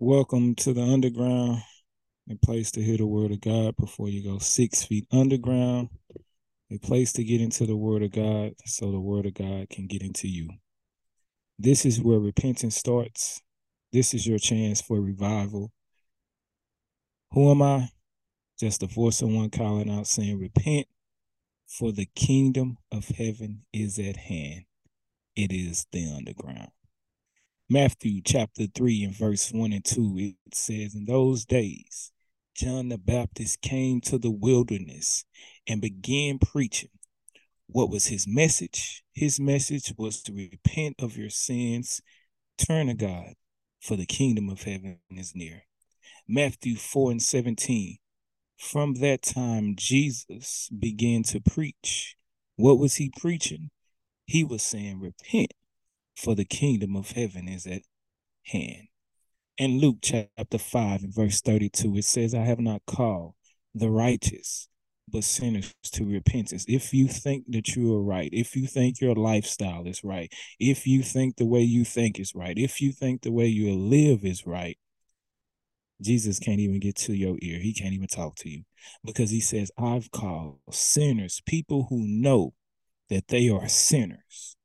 Welcome to the underground, a place to hear the word of God before you go six feet underground, a place to get into the word of God so the word of God can get into you. This is where repentance starts. This is your chance for revival. Who am I? Just the voice of one calling out saying, Repent, for the kingdom of heaven is at hand. It is the underground. Matthew chapter 3 and verse 1 and 2, it says, In those days, John the Baptist came to the wilderness and began preaching. What was his message? His message was to repent of your sins, turn to God, for the kingdom of heaven is near. Matthew 4 and 17. From that time, Jesus began to preach. What was he preaching? He was saying, Repent for the kingdom of heaven is at hand. In Luke chapter 5 and verse 32, it says, I have not called the righteous, but sinners to repentance. If you think that you are right, if you think your lifestyle is right, if you think the way you think is right, if you think the way you live is right, Jesus can't even get to your ear. He can't even talk to you because he says, I've called sinners, people who know that they are sinners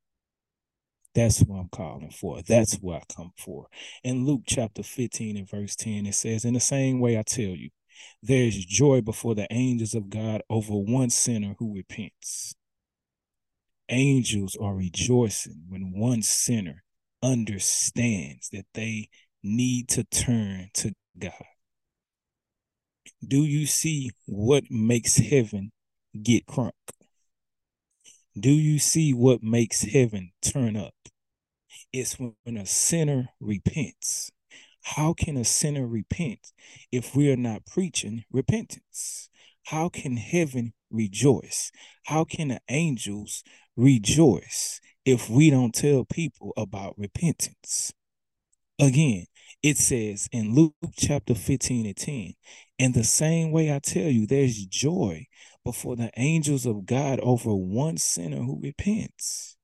that's what I'm calling for. That's what I come for. In Luke chapter 15 and verse 10, it says, In the same way I tell you, there is joy before the angels of God over one sinner who repents. Angels are rejoicing when one sinner understands that they need to turn to God. Do you see what makes heaven get crunk? Do you see what makes heaven turn up? It's when a sinner repents. How can a sinner repent if we are not preaching repentance? How can heaven rejoice? How can the angels rejoice if we don't tell people about repentance? Again, it says in Luke chapter 15 and 10, in the same way I tell you, there's joy before the angels of God over one sinner who repents.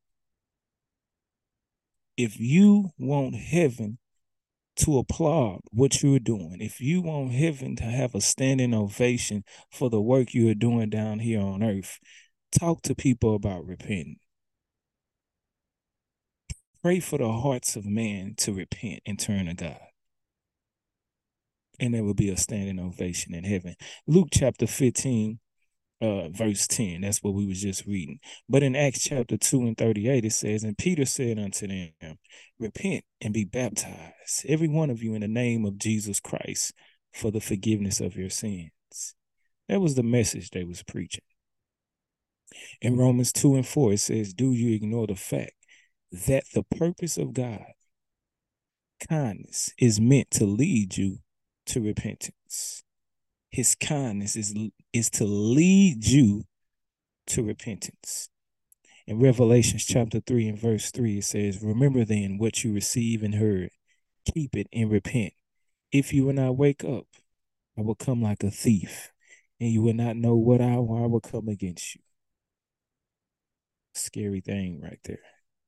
If you want heaven to applaud what you're doing, if you want heaven to have a standing ovation for the work you are doing down here on earth, talk to people about repenting. Pray for the hearts of man to repent and turn to God. And there will be a standing ovation in heaven. Luke chapter 15, uh, verse 10. That's what we was just reading. But in Acts chapter 2 and 38, it says, And Peter said unto them, Repent and be baptized, every one of you, in the name of Jesus Christ, for the forgiveness of your sins. That was the message they was preaching. In Romans 2 and 4, it says, Do you ignore the fact that the purpose of God, kindness, is meant to lead you to repentance? His kindness is, is to lead you to repentance. In Revelations chapter 3 and verse 3, it says, Remember then what you receive and heard, keep it and repent. If you will not wake up, I will come like a thief, and you will not know what hour I will come against you. Scary thing right there.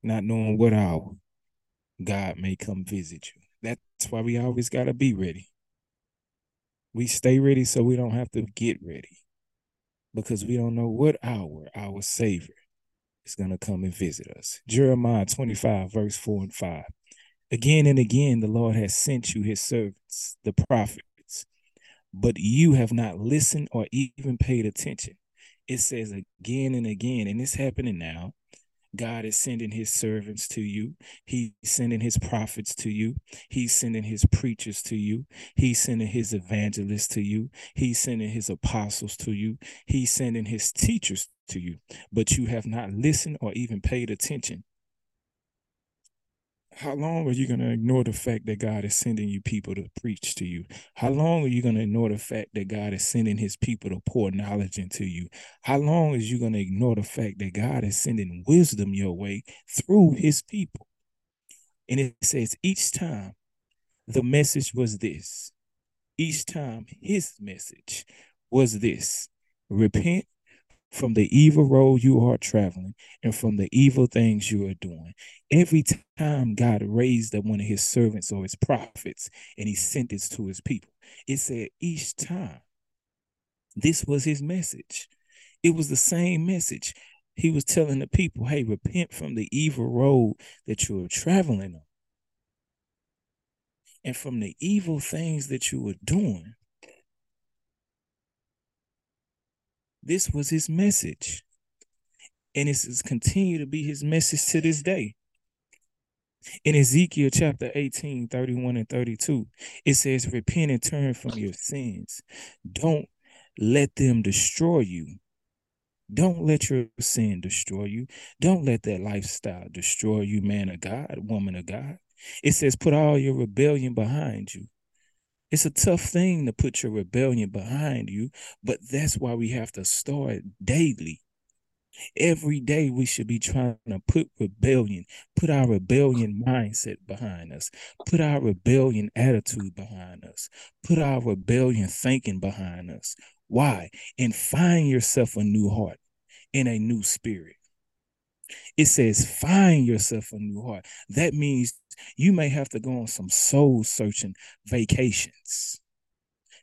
Not knowing what hour God may come visit you. That's why we always got to be ready. We stay ready so we don't have to get ready because we don't know what hour our Savior is going to come and visit us. Jeremiah 25, verse 4 and 5. Again and again, the Lord has sent you his servants, the prophets, but you have not listened or even paid attention. It says again and again, and it's happening now. God is sending his servants to you. He's sending his prophets to you. He's sending his preachers to you. He's sending his evangelists to you. He's sending his apostles to you. He's sending his teachers to you. But you have not listened or even paid attention how long are you going to ignore the fact that God is sending you people to preach to you? How long are you going to ignore the fact that God is sending his people to pour knowledge into you? How long is you going to ignore the fact that God is sending wisdom your way through his people? And it says each time the message was this. Each time his message was this. Repent from the evil road you are traveling and from the evil things you are doing. Every time God raised up one of his servants or his prophets and he sent this to his people, it said each time this was his message. It was the same message. He was telling the people, hey, repent from the evil road that you are traveling on and from the evil things that you were doing. This was his message. And it has continued to be his message to this day. In Ezekiel chapter 18, 31 and 32, it says, Repent and turn from your sins. Don't let them destroy you. Don't let your sin destroy you. Don't let that lifestyle destroy you, man of God, woman of God. It says, Put all your rebellion behind you. It's a tough thing to put your rebellion behind you, but that's why we have to start daily. Every day we should be trying to put rebellion, put our rebellion mindset behind us, put our rebellion attitude behind us, put our rebellion thinking behind us. Why? And find yourself a new heart and a new spirit. It says, find yourself a new heart. That means you may have to go on some soul searching vacations.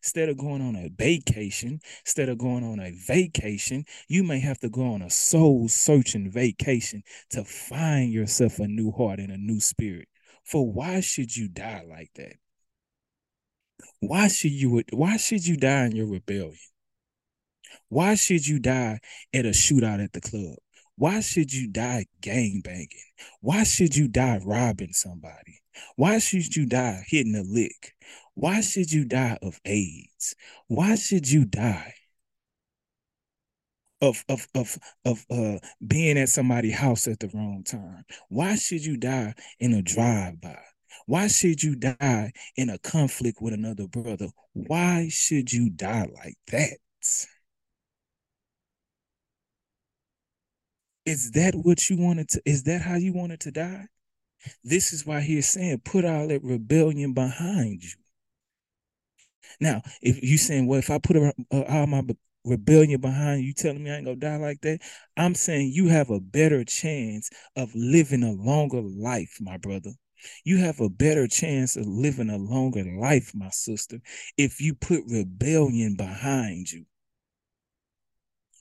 Instead of going on a vacation, instead of going on a vacation, you may have to go on a soul searching vacation to find yourself a new heart and a new spirit. For why should you die like that? Why should you why should you die in your rebellion? Why should you die at a shootout at the club? Why should you die gang banging? Why should you die robbing somebody? Why should you die hitting a lick? Why should you die of AIDS? Why should you die of of of of uh being at somebody's house at the wrong time? Why should you die in a drive-by? Why should you die in a conflict with another brother? Why should you die like that? Is that what you wanted to? Is that how you wanted to die? This is why he's saying, put all that rebellion behind you. Now, if you saying, well, if I put all my rebellion behind you, telling me I ain't gonna die like that, I'm saying you have a better chance of living a longer life, my brother. You have a better chance of living a longer life, my sister, if you put rebellion behind you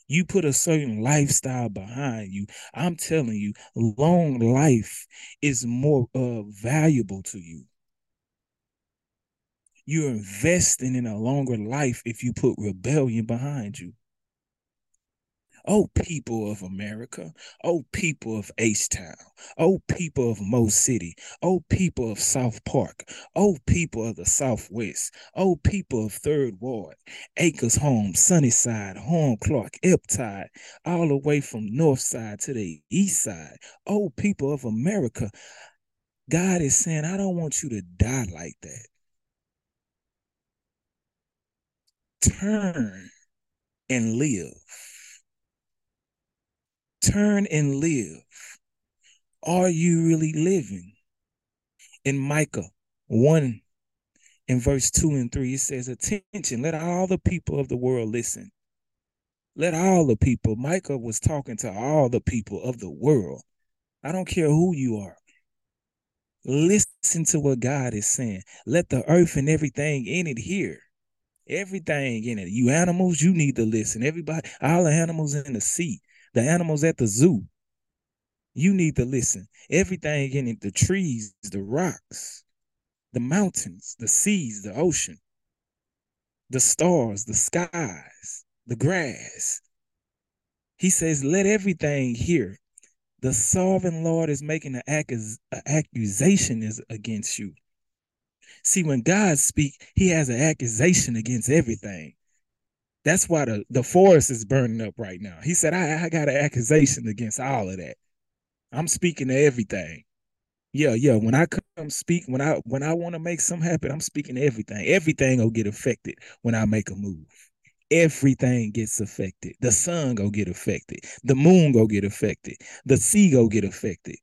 you put a certain lifestyle behind you. I'm telling you long life is more uh, valuable to you. You're investing in a longer life if you put rebellion behind you Oh, people of America. Oh, people of H-Town. Oh, people of Mo City. Oh, people of South Park. Oh, people of the Southwest. Oh, people of Third Ward, Acres Home, Sunnyside, Hiram Clarke, Eptide, all the way from North Side to the East Side. Oh, people of America. God is saying, I don't want you to die like that. Turn and live turn and live. Are you really living? In Micah 1 in verse 2 and 3, it says, Attention, let all the people of the world listen. Let all the people, Micah was talking to all the people of the world. I don't care who you are. Listen to what God is saying. Let the earth and everything in it hear. Everything in it. You animals, you need to listen. Everybody, all the animals in the sea the animals at the zoo. You need to listen. Everything in it, the trees, the rocks, the mountains, the seas, the ocean, the stars, the skies, the grass. He says, let everything hear. The sovereign Lord is making an, accus- an accusation is against you. See, when God speak, he has an accusation against everything. That's why the, the forest is burning up right now. He said, I, I got an accusation against all of that. I'm speaking to everything. Yeah, yeah. When I come speak, when I when I want to make something happen, I'm speaking to everything. Everything will get affected when I make a move. Everything gets affected. The sun go get affected. The moon go get affected. The sea go get affected.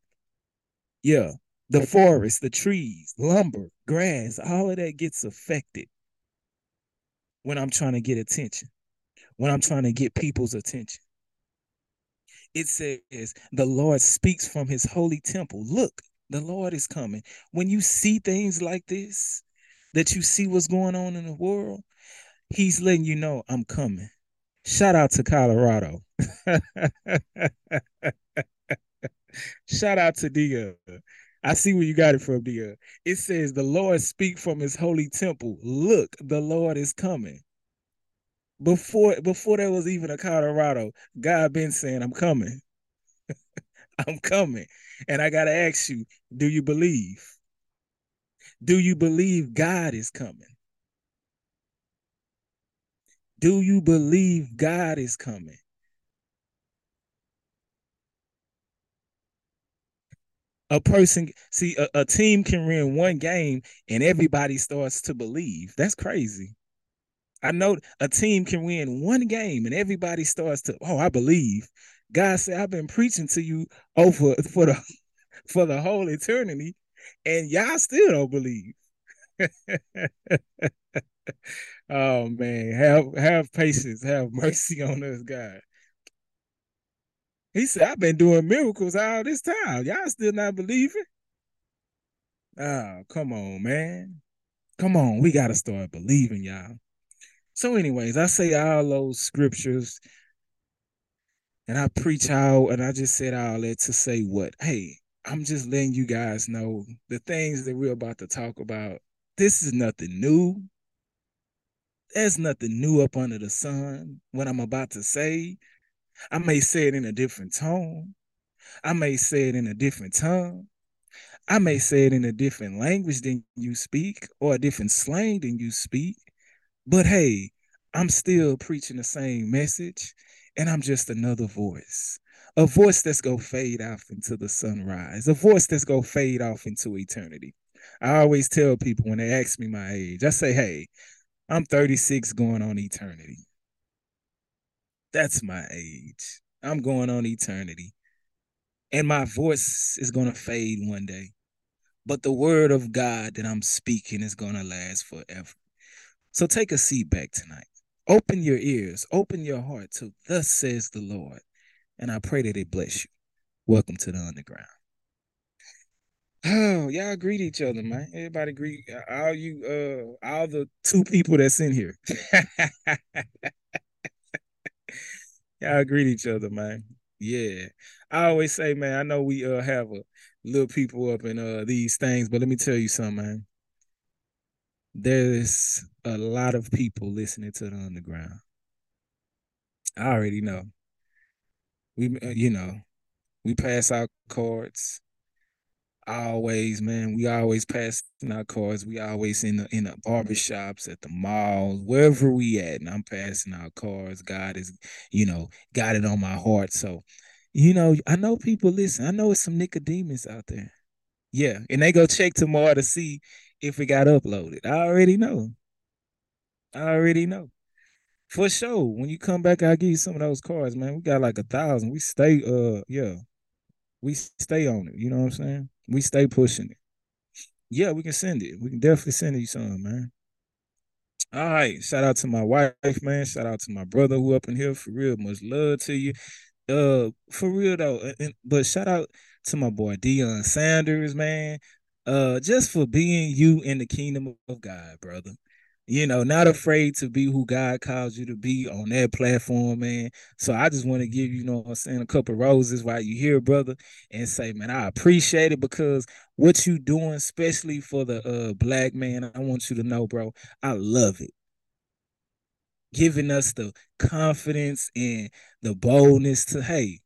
Yeah. The forest, the trees, lumber, grass, all of that gets affected when I'm trying to get attention when I'm trying to get people's attention. It says, the Lord speaks from his holy temple. Look, the Lord is coming. When you see things like this, that you see what's going on in the world, he's letting you know I'm coming. Shout out to Colorado. Shout out to Dia. I see where you got it from, Dia. It says, The Lord speak from his holy temple. Look, the Lord is coming. Before before there was even a Colorado, God been saying, I'm coming. I'm coming. And I gotta ask you, do you believe? Do you believe God is coming? Do you believe God is coming? A person, see, a, a team can win one game and everybody starts to believe. That's crazy. I know a team can win one game and everybody starts to, oh, I believe. God said, I've been preaching to you oh, over for the for the whole eternity, and y'all still don't believe. oh man, have have patience, have mercy on us, God. He said, I've been doing miracles all this time. Y'all still not believing? Oh, come on, man. Come on, we gotta start believing, y'all. So, anyways, I say all those scriptures and I preach out and I just said all that to say what? Hey, I'm just letting you guys know the things that we're about to talk about. This is nothing new. There's nothing new up under the sun. What I'm about to say, I may say it in a different tone. I may say it in a different tongue. I may say it in a different language than you speak or a different slang than you speak. But hey, I'm still preaching the same message and I'm just another voice. A voice that's gonna fade off into the sunrise, a voice that's gonna fade off into eternity. I always tell people when they ask me my age, I say, hey, I'm 36 going on eternity. That's my age. I'm going on eternity. And my voice is gonna fade one day. But the word of God that I'm speaking is gonna last forever. So take a seat back tonight. Open your ears, open your heart to thus says the Lord. And I pray that it bless you. Welcome to the underground. Oh, y'all greet each other, man. Everybody greet all you uh all the two people that's in here. y'all greet each other, man. Yeah. I always say, man, I know we uh have a little people up in uh these things, but let me tell you something, man there's a lot of people listening to the underground. I already know. We, uh, you know, we pass out cards. Always, man. We always passing out cards. We always in the in the barbershops, at the malls, wherever we at, and I'm passing out cards. God is, you know, got it on my heart. So, you know, I know people listen. I know it's some Nicodemus out there. Yeah, and they go check tomorrow to see if it got uploaded. I already know. I already know. For sure. When you come back, I'll give you some of those cards, man. We got like a thousand. We stay uh yeah. We stay on it. You know what I'm saying? We stay pushing it. Yeah, we can send it. We can definitely send you some, man. All right. Shout out to my wife, man. Shout out to my brother who up in here for real. Much love to you. Uh, for real though. And, but shout out to my boy Deion Sanders, man uh just for being you in the kingdom of God, brother. You know, not afraid to be who God calls you to be on that platform, man. So I just want to give you, you know I'm saying, a couple roses while you here, brother, and say, man, I appreciate it because what you doing, especially for the uh black man, I want you to know, bro, I love it. Giving us the confidence and the boldness to, hey,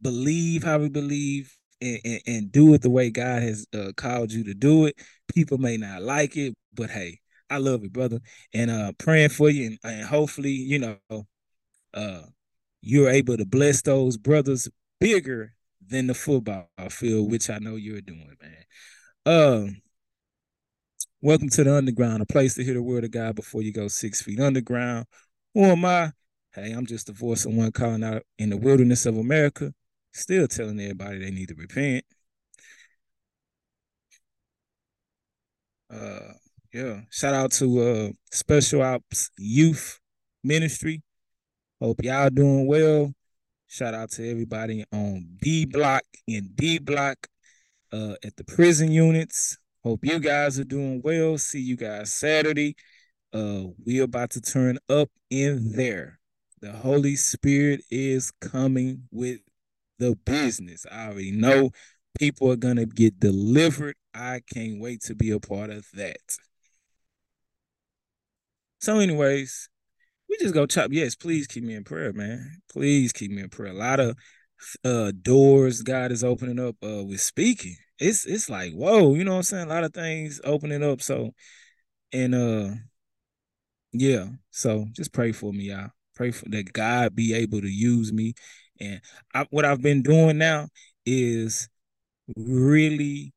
believe how we believe, and, and, and do it the way God has uh, called you to do it. People may not like it, but hey, I love it, brother. And uh praying for you and, and hopefully, you know, uh you're able to bless those brothers bigger than the football field, which I know you're doing, man. Um welcome to the underground, a place to hear the word of God before you go six feet underground. Who am I? Hey, I'm just the voice of one calling out in the wilderness of America still telling everybody they need to repent. Uh yeah. Shout out to uh Special Ops Youth Ministry. Hope y'all doing well. Shout out to everybody on B block and D block uh, at the prison units. Hope you guys are doing well. See you guys Saturday. Uh, we about to turn up in there. The Holy Spirit is coming with the business. I already know people are gonna get delivered. I can't wait to be a part of that. So, anyways, we just go chop. Yes, please keep me in prayer, man. Please keep me in prayer. A lot of uh doors God is opening up uh with speaking. It's it's like, whoa, you know what I'm saying? A lot of things opening up. So and uh yeah, so just pray for me, y'all. Pray for that God be able to use me. And I, what I've been doing now is really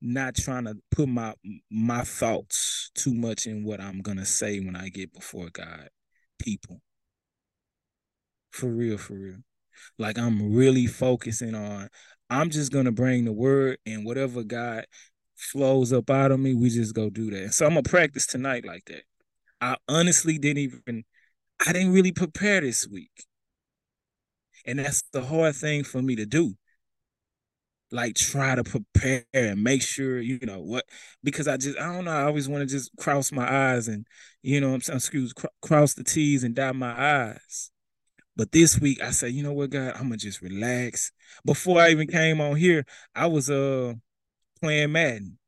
not trying to put my my thoughts too much in what I'm gonna say when I get before God people. For real, for real. Like I'm really focusing on I'm just gonna bring the word and whatever God flows up out of me, we just go do that. So I'm gonna practice tonight like that. I honestly didn't even I didn't really prepare this week. And that's the hard thing for me to do. Like try to prepare and make sure, you know, what because I just I don't know, I always want to just cross my eyes and you know I'm saying, excuse cr- cross the T's and dot my eyes. But this week I said, you know what, God, I'm gonna just relax. Before I even came on here, I was uh playing Madden.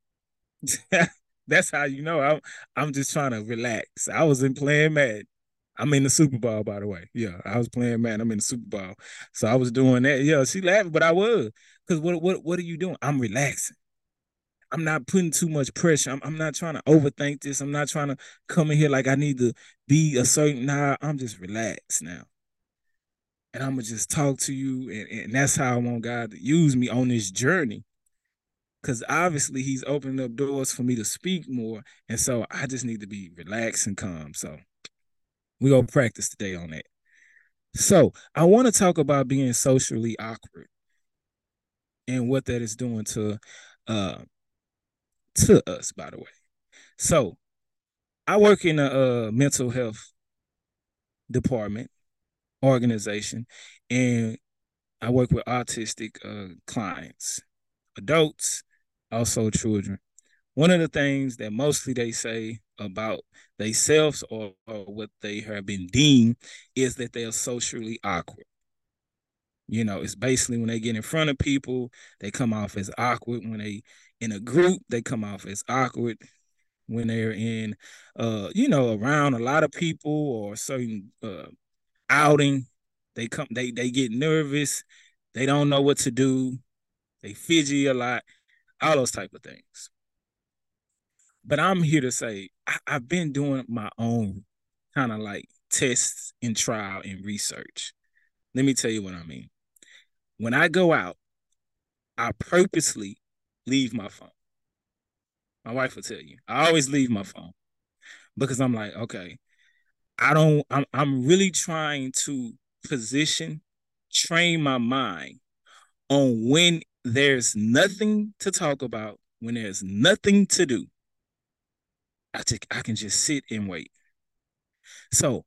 That's how you know I'm I'm just trying to relax. I was in playing Madden. I'm in the Super Bowl, by the way. Yeah, I was playing man. I'm in the Super Bowl. So I was doing that. Yeah, she laughed, but I was. Because what what what are you doing? I'm relaxing. I'm not putting too much pressure. I'm, I'm not trying to overthink this. I'm not trying to come in here like I need to be a certain nah. I'm just relaxed now. And I'm gonna just talk to you, and, and that's how I want God to use me on this journey. Cause obviously he's opening up doors for me to speak more. And so I just need to be relaxed and calm. So we're gonna practice today on that. So I want to talk about being socially awkward and what that is doing to uh to us, by the way. So I work in a, a mental health department organization, and I work with autistic uh, clients, adults, also children. One of the things that mostly they say about themselves or, or what they have been deemed is that they are socially awkward. You know, it's basically when they get in front of people, they come off as awkward. When they in a group, they come off as awkward. When they're in, uh, you know, around a lot of people or certain uh, outing, they come, they they get nervous. They don't know what to do. They fidget a lot. All those type of things. But I'm here to say I, I've been doing my own kind of like tests and trial and research. Let me tell you what I mean. When I go out, I purposely leave my phone. My wife will tell you. I always leave my phone because I'm like, okay, I don't I'm I'm really trying to position, train my mind on when there's nothing to talk about, when there's nothing to do. I can just sit and wait. So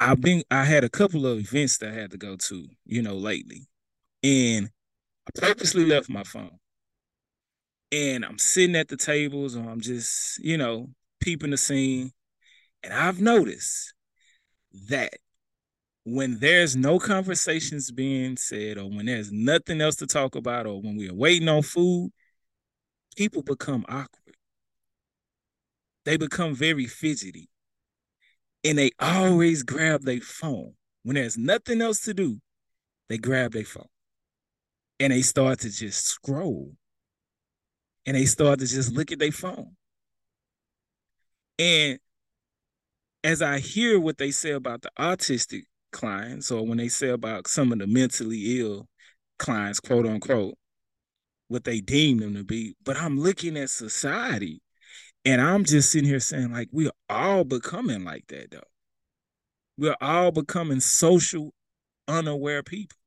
I've been I had a couple of events that I had to go to, you know, lately. And I purposely left my phone. And I'm sitting at the tables or I'm just, you know, peeping the scene. And I've noticed that when there's no conversations being said or when there's nothing else to talk about or when we're waiting on food, people become awkward they become very fidgety and they always grab their phone. When there's nothing else to do, they grab their phone and they start to just scroll and they start to just look at their phone. And as I hear what they say about the autistic clients, or when they say about some of the mentally ill clients, quote unquote, what they deem them to be, but I'm looking at society and I'm just sitting here saying, like, we're all becoming like that, though. We're all becoming social, unaware people,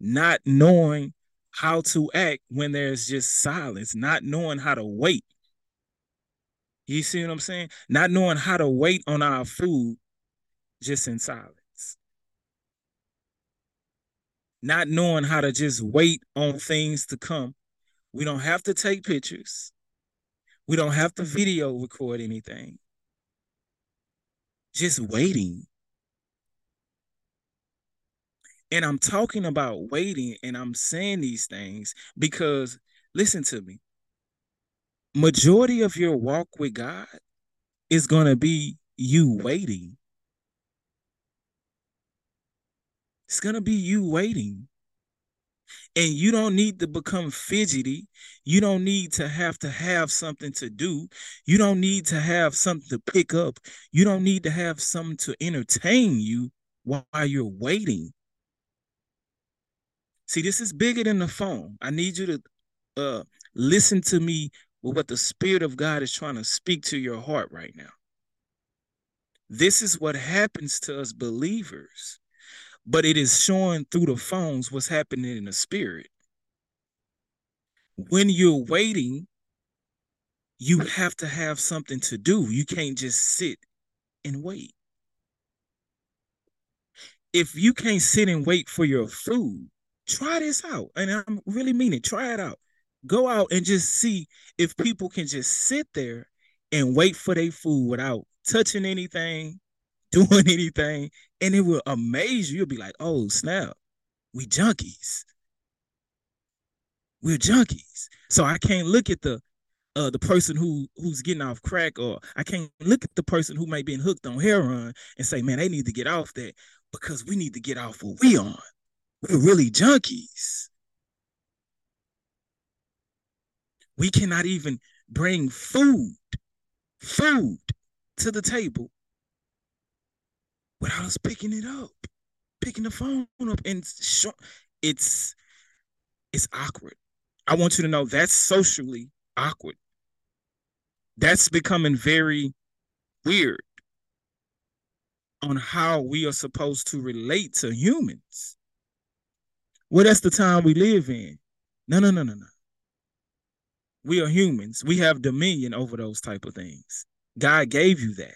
not knowing how to act when there's just silence, not knowing how to wait. You see what I'm saying? Not knowing how to wait on our food just in silence. not knowing how to just wait on things to come. We don't have to take pictures. We don't have to video record anything. Just waiting. And I'm talking about waiting and I'm saying these things because listen to me. Majority of your walk with God is going to be you waiting. It's going to be you waiting. And you don't need to become fidgety. You don't need to have to have something to do. You don't need to have something to pick up. You don't need to have something to entertain you while you're waiting. See, this is bigger than the phone. I need you to uh, listen to me with what the Spirit of God is trying to speak to your heart right now. This is what happens to us believers, but it is showing through the phones what's happening in the spirit. When you're waiting, you have to have something to do. You can't just sit and wait. If you can't sit and wait for your food, try this out. And I'm really meaning. Try it out. Go out and just see if people can just sit there and wait for their food without touching anything, doing anything, and it will amaze you. You'll be like, oh, snap, we junkies. We're junkies. So I can't look at the uh, the person who who's getting off crack, or I can't look at the person who might be hooked on heroin and say, man, they need to get off that because we need to get off what we on. We're really junkies. We cannot even bring food, food to the table without us picking it up, picking the phone up, and it's it's awkward. I want you to know that's socially awkward. That's becoming very weird on how we are supposed to relate to humans. Well, that's the time we live in. No, no, no, no, no. We are humans. We have dominion over those type of things. God gave you that.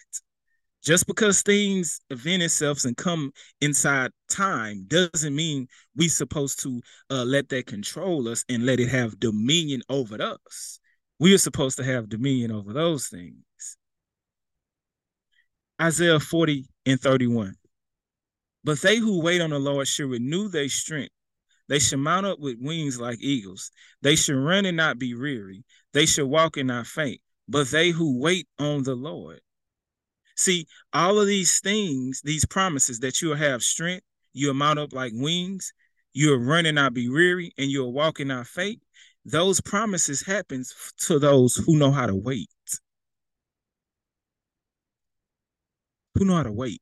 Just because things event itself and come inside time doesn't mean we supposed to uh, let that control us and let it have dominion over us. We are supposed to have dominion over those things. Isaiah 40 and 31. But they who wait on the Lord shall renew their strength. They shall mount up with wings like eagles. They shall run and not be weary. They shall walk and not faint but they who wait on the Lord. See, all of these things, these promises that you'll have strength, you'll mount up like wings, you'll run and not be weary, and you'll walk in our faith. Those promises happens to those who know how to wait. Who know how to wait.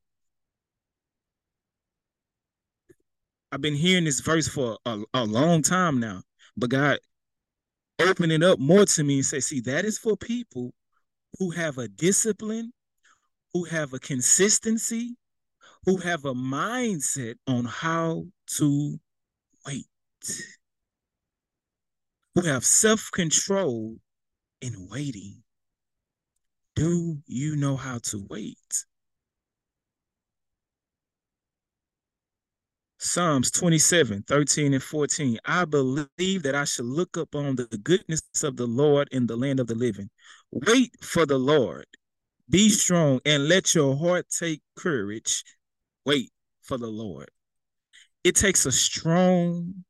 I've been hearing this verse for a, a long time now, but God open it up more to me and say, see, that is for people who have a discipline, who have a consistency, who have a mindset on how to wait, who have self control in waiting. Do you know how to wait? Psalms 27, 13 and 14. I believe that I should look up on the goodness of the Lord in the land of the living. Wait for the Lord. Be strong and let your heart take courage. Wait for the Lord. It takes a strong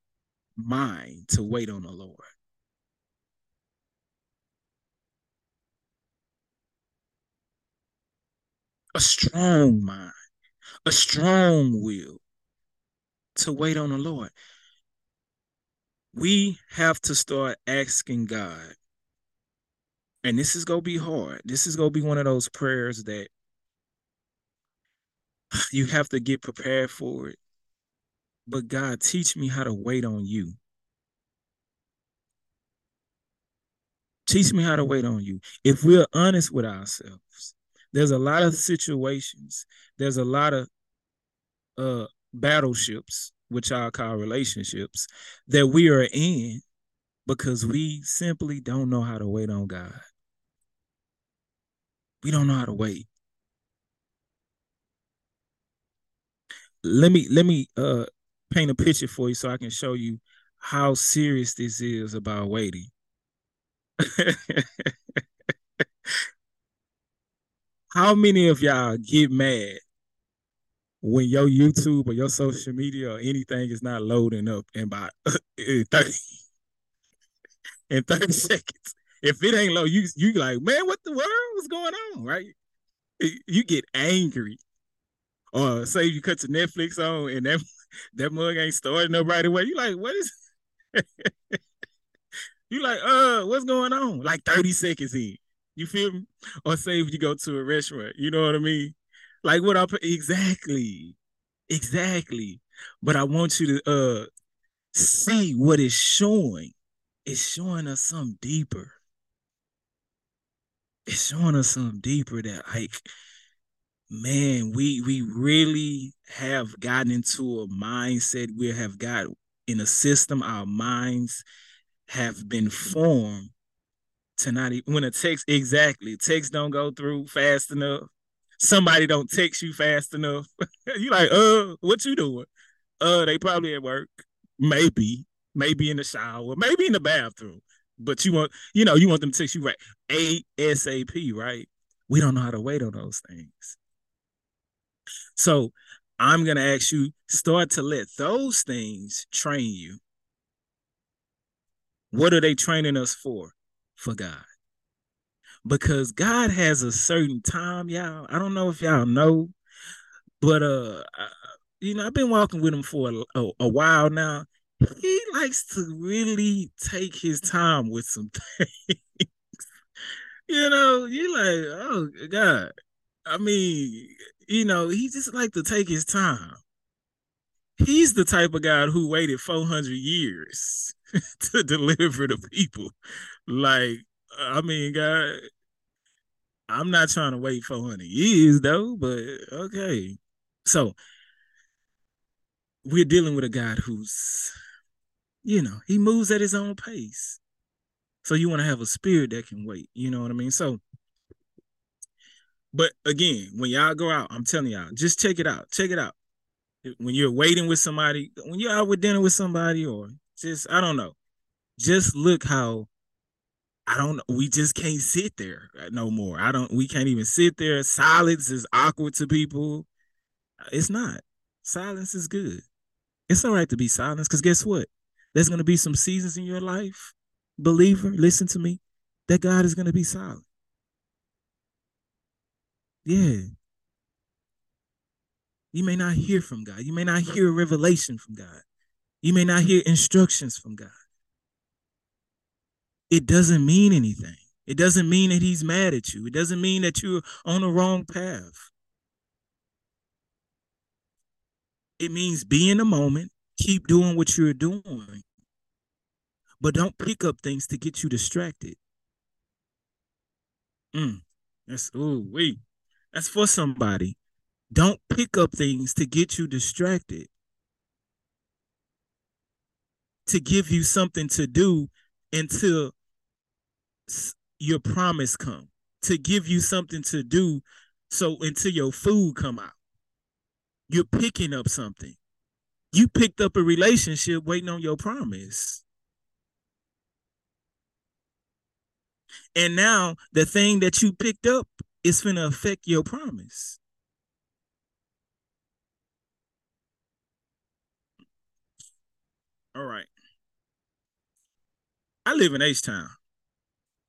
mind to wait on the Lord. A strong mind, a strong will to wait on the Lord. We have to start asking God. And this is to be hard. This is to be one of those prayers that you have to get prepared for it. But God, teach me how to wait on you. Teach me how to wait on you. If we're honest with ourselves, there's a lot of situations, there's a lot of uh battleships, which I call relationships, that we are in because we simply don't know how to wait on God. We don't know how to wait. Let me let me uh paint a picture for you so I can show you how serious this is about waiting. how many of y'all get mad when your YouTube or your social media or anything is not loading up in about 30 in 30 seconds? If it ain't low, you you like, man, what the world is going on? Right? You get angry. Or say you cut to Netflix on and that that mug ain't starting up right away. You like, what is you like, uh, what's going on? Like 30 seconds in. You feel me? Or say if you go to a restaurant, you know what I mean? Like what I exactly. Exactly. But I want you to uh see what it's showing. It's showing us something deeper. It's showing us something deeper that like man, we we really have gotten into a mindset. We have got in a system. Our minds have been formed to not even when a text exactly text don't go through fast enough. Somebody don't text you fast enough. you like, uh, what you doing? Uh, they probably at work. Maybe, maybe in the shower, maybe in the bathroom. But you want, you know, you want them to text you right ASAP, right? We don't know how to wait on those things. So I'm going to ask you start to let those things train you. What are they training us for? For God. Because God has a certain time, y'all. I don't know if y'all know, but uh you know, I've been walking with him for a, a, a while now. He likes to really take his time with some things. you know, you like, oh God. I mean, you know, he just like to take his time. He's the type of guy who waited 400 years to deliver to people. Like, I mean, God, I'm not trying to wait 400 years though, but okay. So, we're dealing with a guy who's, you know, he moves at his own pace. So, you want to have a spirit that can wait. You know what I mean? So, but again, when y'all go out, I'm telling y'all, just check it out. Check it out. When you're waiting with somebody, when you're out with dinner with somebody, or just I don't know, just look how I don't know. We just can't sit there uh, no more. I don't. We can't even sit there. Silence is awkward to people. It's not. Silence is good. It's all right to be silent because guess what? There's gonna be some seasons in your life, believer. Listen to me. That God is gonna be silent. Yeah. You may not hear from God. You may not hear a revelation from God. You may not hear instructions from God. It doesn't mean anything. It doesn't mean that he's mad at you. It doesn't mean that you're on the wrong path. It means be in the moment, keep doing what you're doing, but don't pick up things to get you distracted. Mm, that's oh wait. That's for somebody. Don't pick up things to get you distracted. To give you something to do until your promise come. To give you something to do so until your food come out. You're picking up something. You picked up a relationship waiting on your promise. And now the thing that you picked up is going to affect your promise. All right. I live in H Town,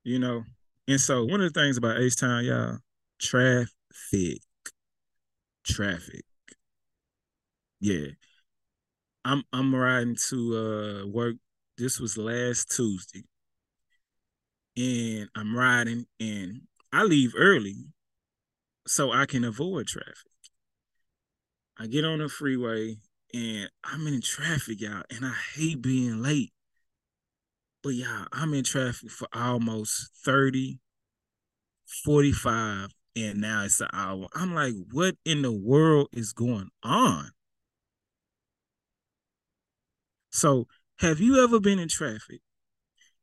you know, and so one of the things about H Town, y'all, traffic, traffic. Yeah, I'm I'm riding to uh work. This was last Tuesday, and I'm riding, and I leave early so I can avoid traffic. I get on the freeway and I'm in traffic, y'all, and I hate being late. But y'all, I'm in traffic for almost 30, 45, and now it's an hour. I'm like, what in the world is going on? So, have you ever been in traffic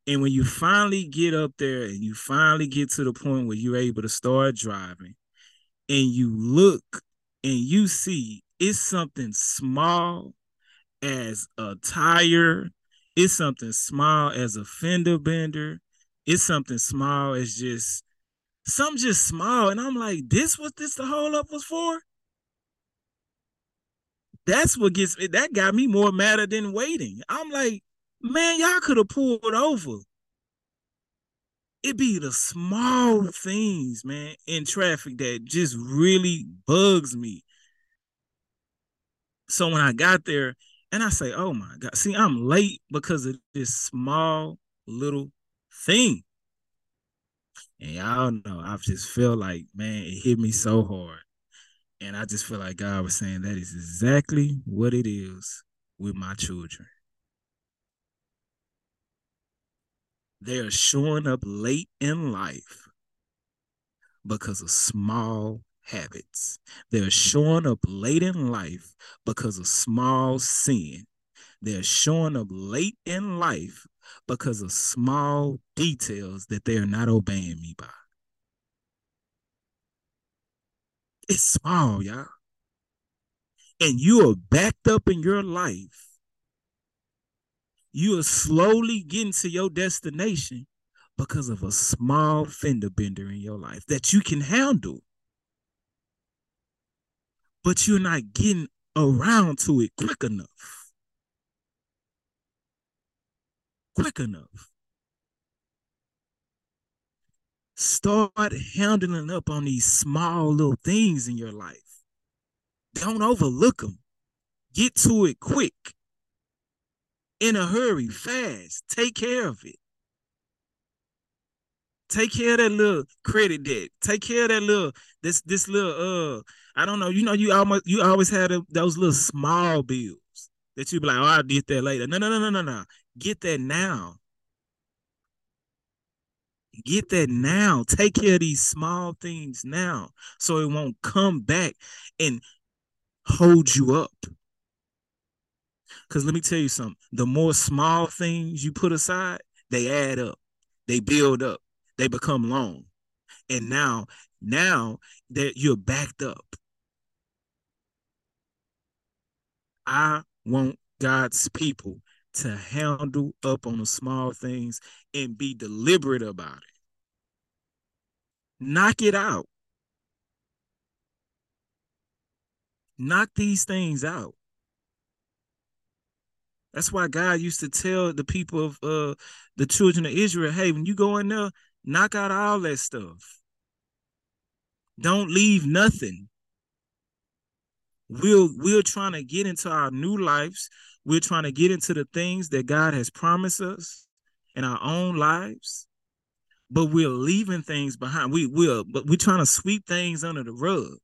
and when you finally get up there and you finally get to the point where you're able to start driving and you look and you see it's something small as a tire. It's something small as a fender bender. It's something small as just some just small. And I'm like, this was this the whole up was for? That's what gets me. That got me more madder than waiting. I'm like, man, y'all could have pulled over. It be the small things, man, in traffic that just really bugs me. So when I got there, and I say, oh my God, see, I'm late because of this small little thing. And y'all know I've just feel like, man, it hit me so hard. And I just feel like God was saying that is exactly what it is with my children. They are showing up late in life because of small habits. They're showing up late in life because of small sin. They're showing up late in life because of small details that they are not obeying me by. It's small, y'all. And you are backed up in your life. You are slowly getting to your destination because of a small fender bender in your life that you can handle. But you're not getting around to it quick enough. Quick enough. Start handling up on these small little things in your life. Don't overlook them. Get to it quick. In a hurry, fast. Take care of it. Take care of that little credit debt. Take care of that little this this little uh I don't know. You know you almost you always had a, those little small bills that you be like, oh, I'll get that later. No, no, no, no, no, no. Get that now. Get that now. Take care of these small things now so it won't come back and hold you up. Because let me tell you something the more small things you put aside, they add up, they build up, they become long. And now, now that you're backed up. I want God's people to handle up on the small things and be deliberate about it. Knock it out. Knock these things out. That's why God used to tell the people of uh, the children of Israel, hey, when you go in there, knock out all that stuff. Don't leave nothing. We're we're trying to get into our new lives. We're trying to get into the things that God has promised us in our own lives. But we're leaving things behind. We will, but we're trying to sweep things under the rug.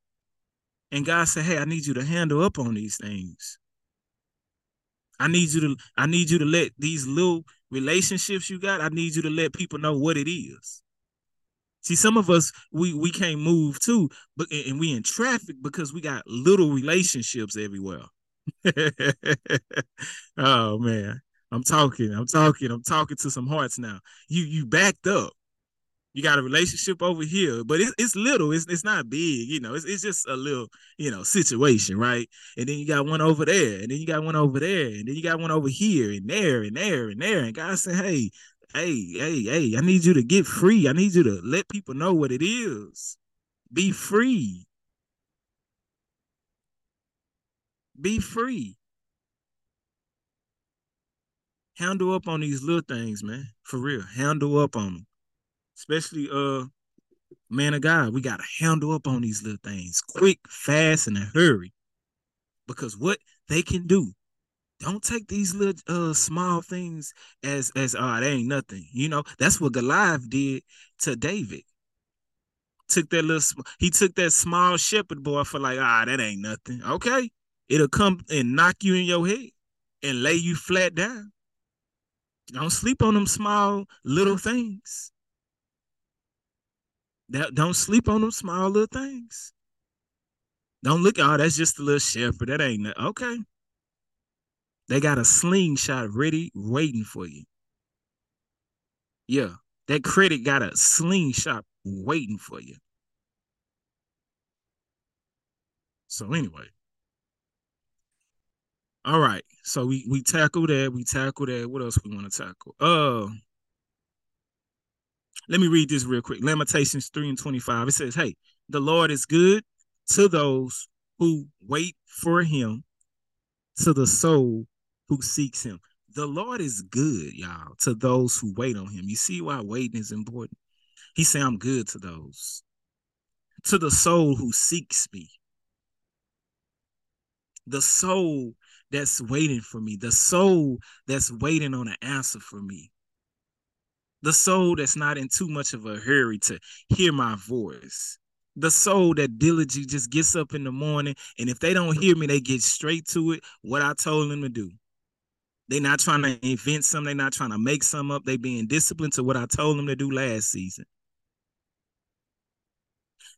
And God said, Hey, I need you to handle up on these things. I need you to I need you to let these little relationships you got, I need you to let people know what it is. See, some of us we we can't move too, but and we in traffic because we got little relationships everywhere. oh man, I'm talking, I'm talking, I'm talking to some hearts now. You you backed up you got a relationship over here, but it's it's little, it's it's not big, you know, it's it's just a little, you know, situation, right? And then you got one over there, and then you got one over there, and then you got one over here and there and there and there. And God said, Hey, hey, hey, hey, I need you to get free. I need you to let people know what it is. Be free. Be free. Handle up on these little things, man. For real. Handle up on them especially uh man of God, we gotta handle up on these little things quick, fast, and a hurry. Because what they can do, don't take these little uh small things as as oh they ain't nothing. You know, that's what Goliath did to David. Took that little he took that small shepherd boy for like, ah, that ain't nothing. Okay. It'll come and knock you in your head and lay you flat down. Don't sleep on them small little things. That don't sleep on them small little things. Don't look, oh, that's just a little shepherd. That ain't okay. They got a slingshot ready, waiting for you. Yeah, that critic got a slingshot waiting for you. So anyway, All right. So we we tackle that. We tackle that. What else we want to tackle? Uh let me read this real quick. Lamentations 3 and 25. It says, Hey, the Lord is good to those who wait for him, to the soul who seeks him. The Lord is good, y'all, to those who wait on him. You see why waiting is important? He said, I'm good to those. To the soul who seeks me. The soul that's waiting for me, the soul that's waiting on an answer for me, the soul that's not in too much of a hurry to hear my voice, the soul that diligently just gets up in the morning and if they don't hear me, they get straight to it, what I told them to do. They're not trying to invent something, they're not trying to make some up, they being disciplined to what I told them to do last season.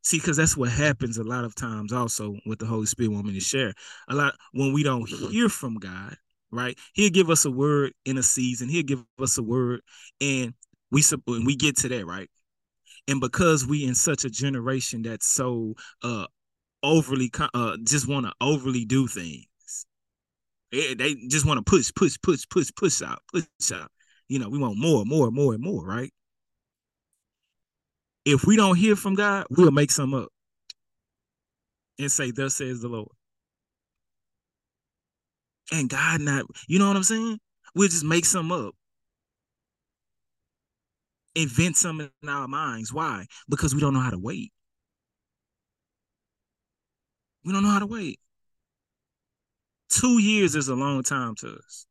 See, because that's what happens a lot of times also with the Holy Spirit want me to share. A lot when we don't hear from God, right? He'll give us a word in a season, he'll give us a word, and we when we get to that, right? And because we in such a generation that's so uh overly uh just want to overly do things. They, they just want to push, push, push, push, push out, push out. You know, we want more, more, more, and more, right? if we don't hear from God, we'll make some up and say, Thus says the Lord. And God not, you know what I'm saying? We'll just make some up. Invent some in our minds. Why? Because we don't know how to wait. We don't know how to wait. Two years is a long time to us.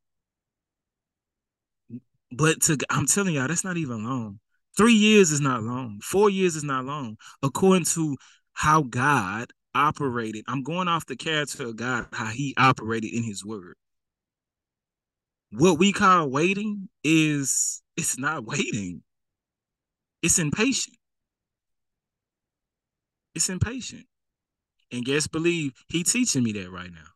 But to I'm telling y'all, that's not even long. Three years is not long. Four years is not long. According to how God operated, I'm going off the character of God, how he operated in his word. What we call waiting is it's not waiting. It's impatient. It's impatient. And guess believe he teaching me that right now.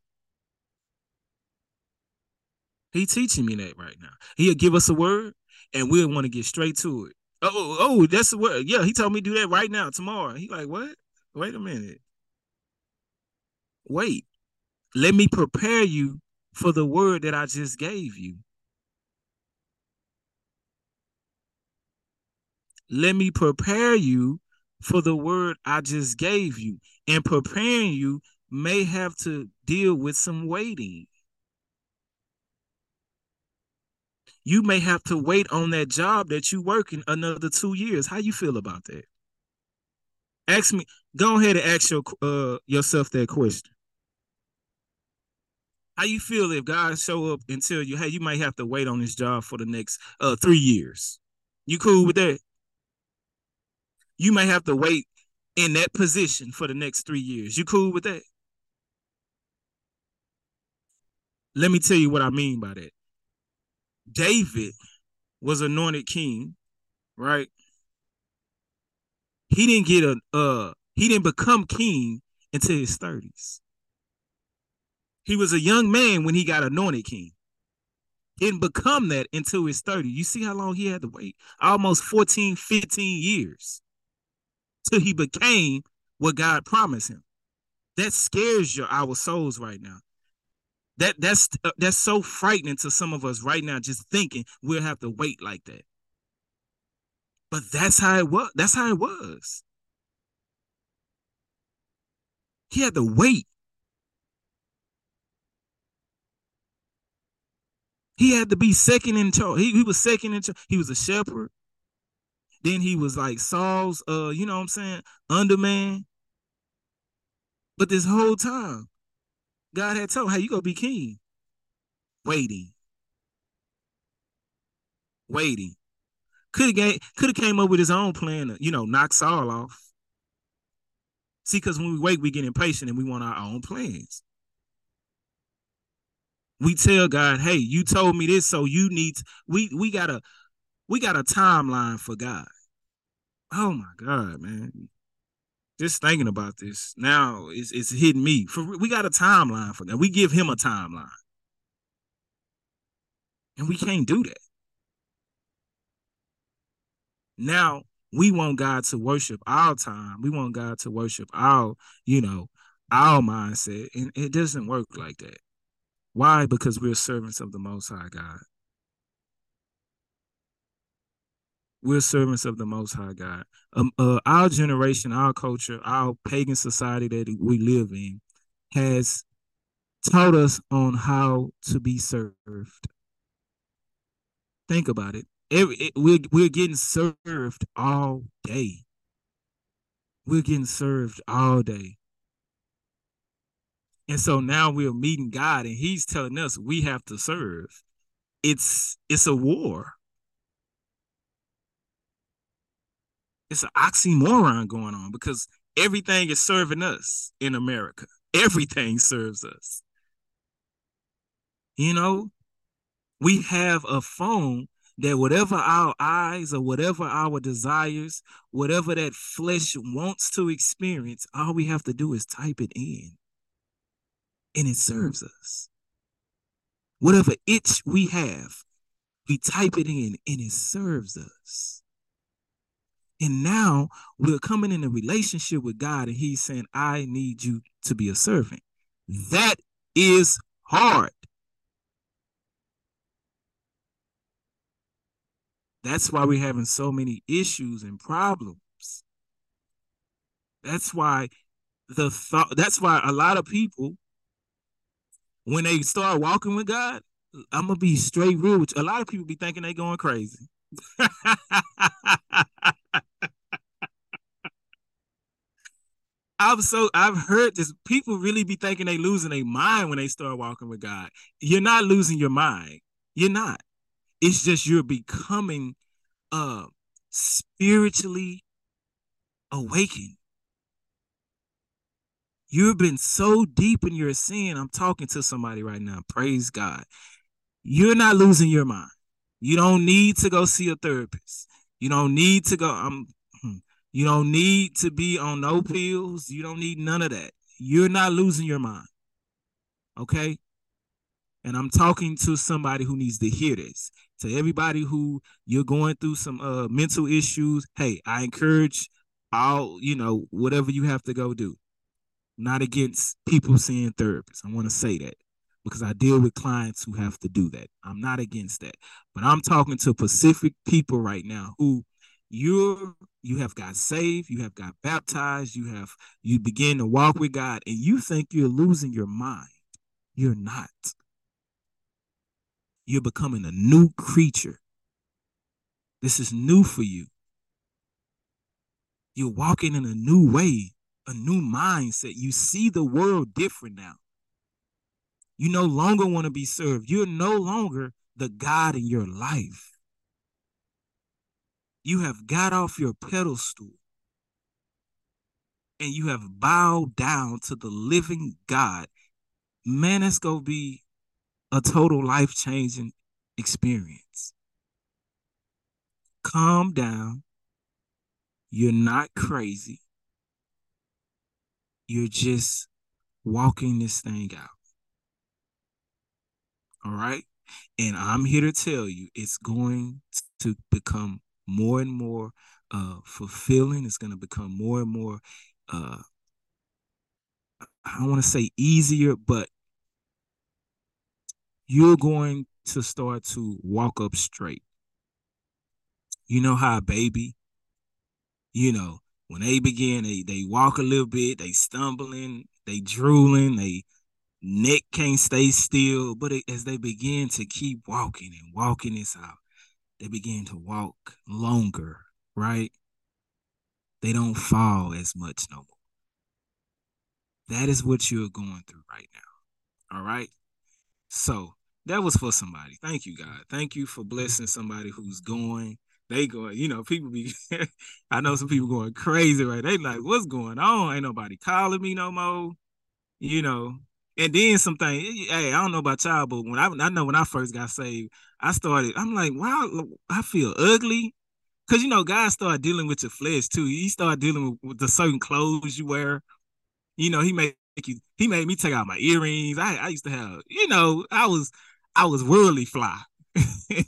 He teaching me that right now. He'll give us a word and we'll want to get straight to it. Oh, oh, oh that's the word. Yeah, he told me do that right now, tomorrow. He like, what? Wait a minute. Wait. Let me prepare you for the word that I just gave you. Let me prepare you for the word I just gave you. And preparing you may have to deal with some waiting. you may have to wait on that job that you working another two years. How you feel about that? Ask me. Go ahead and ask your uh, yourself that question. How you feel if God show up and tell you, hey, you might have to wait on this job for the next uh, three years? You cool with that? You may have to wait in that position for the next three years. You cool with that? Let me tell you what I mean by that. David was anointed king, right? He didn't get a uh he didn't become king until his 30s. He was a young man when he got anointed king. Didn't become that until his 30. You see how long he had to wait? Almost 14, 15 years till he became what God promised him. That scares your our souls right now. That that's uh, that's so frightening to some of us right now just thinking we'll have to wait like that. But that's how it was that's how it was. He had to wait. He had to be second in charge he, he was second in charge he was a shepherd then he was like saul's uh you know what i'm saying underman but this whole time God had told him, hey, you gonna be king. Waiting. Waiting. Could have could have came up with his own plan to, you know, knock Saul off. See, because when we wait, we get impatient and we want our own plans. We tell God, hey, you told me this, so you need to, we we got a we got a timeline for God. Oh my God, man. Just thinking about this now it's, it's hitting me. For we got a timeline for that we give him a timeline. And we can't do that. Now we want god to worship our time. We want god to worship our you know our mindset. And it doesn't work like that. Why? Because we're servants of the Most High God. We're servants of the Most High God. Um, uh, our generation, our culture, our pagan society that we live in has taught us on how to be served. Think about it. Every, it, we're, we're getting served all day. We're getting served all day. And so now we're meeting God and he's telling us we have to serve. It's it's a war. It's an oxymoron going on because everything is serving us in America. Everything serves us. You know, we have a phone that whatever our eyes or whatever our desires, whatever that flesh wants to experience, all we have to do is type it in and it serves us. Whatever itch we have, we type it in and it serves us. And now we're coming in a relationship with God, and He's saying, I need you to be a servant. That is hard. That's why we're having so many issues and problems. That's why the thought that's why a lot of people when they start walking with God, I'm gonna be straight real with you. A lot of people be thinking they going crazy. I've so I've heard this. People really be thinking they losing their mind when they start walking with God. You're not losing your mind. You're not. It's just you're becoming uh spiritually awakened. You've been so deep in your sin. I'm talking to somebody right now. Praise God. You're not losing your mind. You don't need to go see a therapist. You don't need to go. I'm. You don't need to be on no pills. You don't need none of that. You're not losing your mind. Okay. And I'm talking to somebody who needs to hear this. To everybody who you're going through some uh, mental issues, hey, I encourage all, you know, whatever you have to go do not against people seeing therapists. I want to say that because I deal with clients who have to do that. I'm not against that. But I'm talking to Pacific people right now who you're you have got saved, you have got baptized, you have you begin to walk with God, and you think you're losing your mind. You're not. You're becoming a new creature. This is new for you. You're walking in a new way a new mindset. You see the world different now. You no longer want to be served. You're no longer the God in your life. You have got off your pedestal and you have bowed down to the living God. Man, that's going to be a total life changing experience. Calm down. You're not crazy. You're just walking this thing out. All right. And I'm here to tell you it's going to become more and more uh, fulfilling. It's going to become more and more, uh, I don't want to say easier, but you're going to start to walk up straight. You know how a baby, you know, when they begin, they they walk a little bit, they stumbling, they drooling, they neck can't stay still. But as they begin to keep walking and walking this out, they begin to walk longer, right? They don't fall as much no more. That is what you're going through right now. All right. So that was for somebody. Thank you, God. Thank you for blessing somebody who's going they going, you know, people be I know some people going crazy, right? They like, what's going on? Ain't nobody calling me no more. You know. And then something, hey, I don't know about y'all, but when I I know when I first got saved, I started, I'm like, wow, I feel ugly. Cause you know, God started dealing with your flesh too. He started dealing with, with the certain clothes you wear. You know, he made you he made me take out my earrings. I, I used to have, you know, I was I was worldly fly.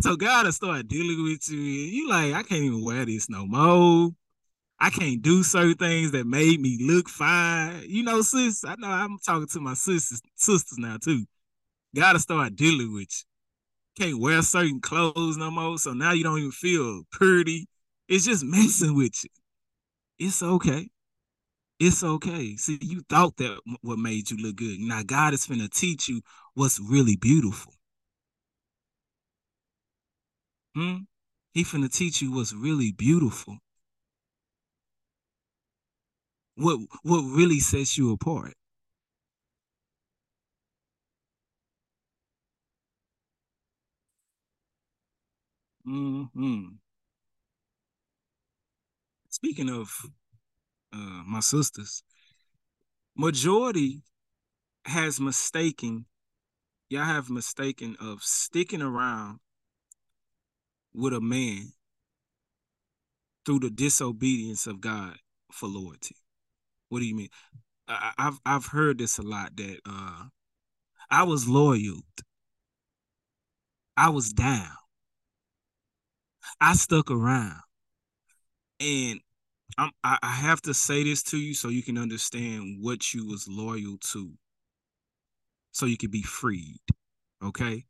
So God has started dealing with you. You like, I can't even wear this no more. I can't do certain things that made me look fine. You know, sis. I know I'm talking to my sisters, sisters now too. Gotta start dealing with you. Can't wear certain clothes no more. So now you don't even feel pretty. It's just messing with you. It's okay. It's okay. See, you thought that what made you look good. Now God is finna teach you what's really beautiful. Hmm? He finna teach you what's really beautiful. What what really sets you apart. hmm Speaking of uh, my sisters, majority has mistaken, y'all have mistaken of sticking around with a man through the disobedience of God for loyalty. What do you mean? I, have I've heard this a lot that uh, I was loyal. I was down. I stuck around. And I'm, I, I have to say this to you so you can understand what you was loyal to. So you can be freed. Okay?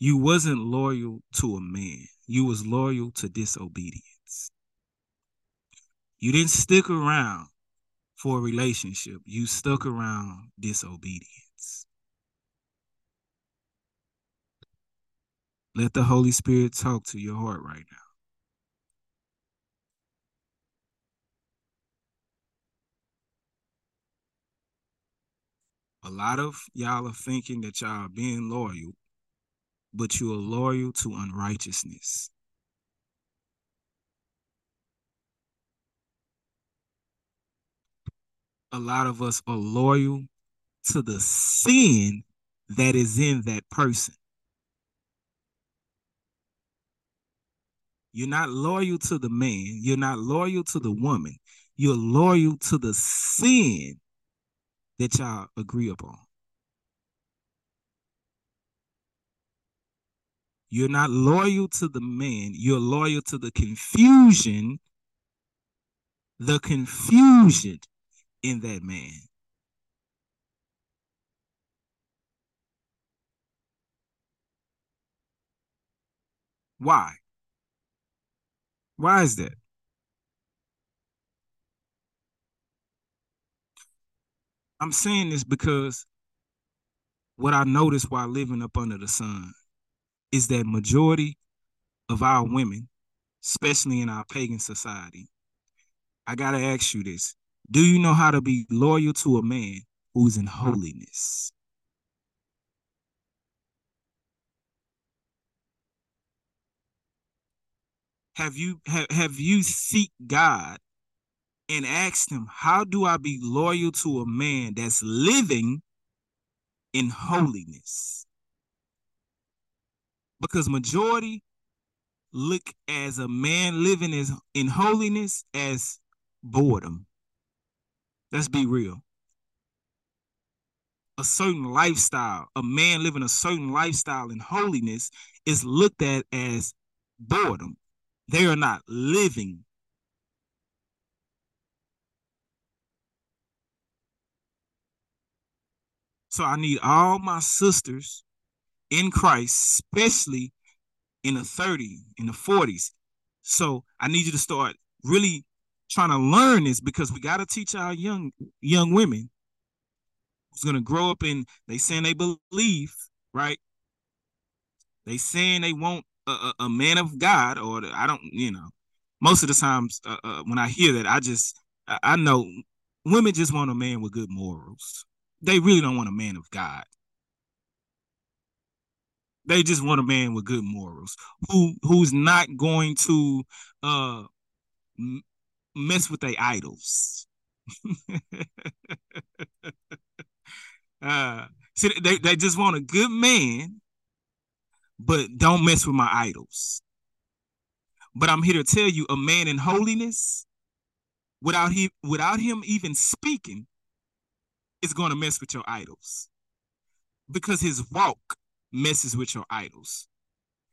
You wasn't loyal to a man. You was loyal to disobedience. You didn't stick around for a relationship. You stuck around disobedience. Let the Holy Spirit talk to your heart right now. A lot of y'all are thinking that y'all are being loyal, but you are loyal to unrighteousness. A lot of us are loyal to the sin that is in that person. You're not loyal to the man. You're not loyal to the woman. You're loyal to the sin that y'all agree upon. You're not loyal to the man, you're loyal to the confusion, the confusion in that man. Why? Why is that? I'm saying this because what I noticed while living up under the sun is that majority of our women, especially in our pagan society, I gotta ask you this. Do you know how to be loyal to a man who's in mm-hmm. holiness? Have you have, have you seek God and asked him, How do I be loyal to a man that's living in mm-hmm. holiness? Because majority look as a man living is in holiness as boredom. Let's be real. A certain lifestyle, a man living a certain lifestyle in holiness is looked at as boredom. They are not living So I need all my sisters in Christ, especially in the 30, in the 40s. So I need you to start really trying to learn this because we got to teach our young young women who's gonna grow up in they saying they believe, right? They saying they want a, a, a man of God, or the, I don't, you know. Most of the times uh, uh, when I hear that, I just I, I know women just want a man with good morals they really don't want a man of God. They just want a man with good morals who who's not going to uh mess with their idols. uh see they, they just want a good man, but don't mess with my idols. But I'm here to tell you a man in holiness without he without him even speaking is going to mess with your idols because his walk messes with your idols.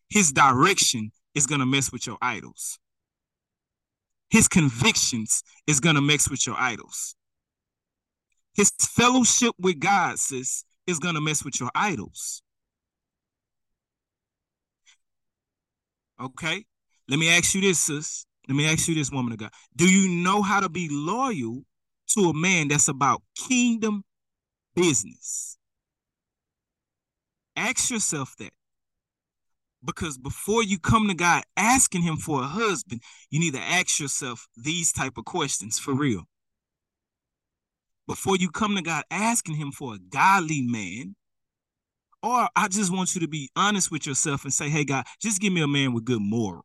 His direction is going to mess with your idols. His convictions is going to mess with your idols. His fellowship with God, sis, is going to mess with your idols. Okay? Let me ask you this, sis. Let me ask you this, woman of God. Do you know how to be loyal to a man that's about kingdom business? Ask yourself that. Because before you come to God asking him for a husband, you need to ask yourself these type of questions for real. Before you come to God asking him for a godly man, or I just want you to be honest with yourself and say, hey, God, just give me a man with good morals.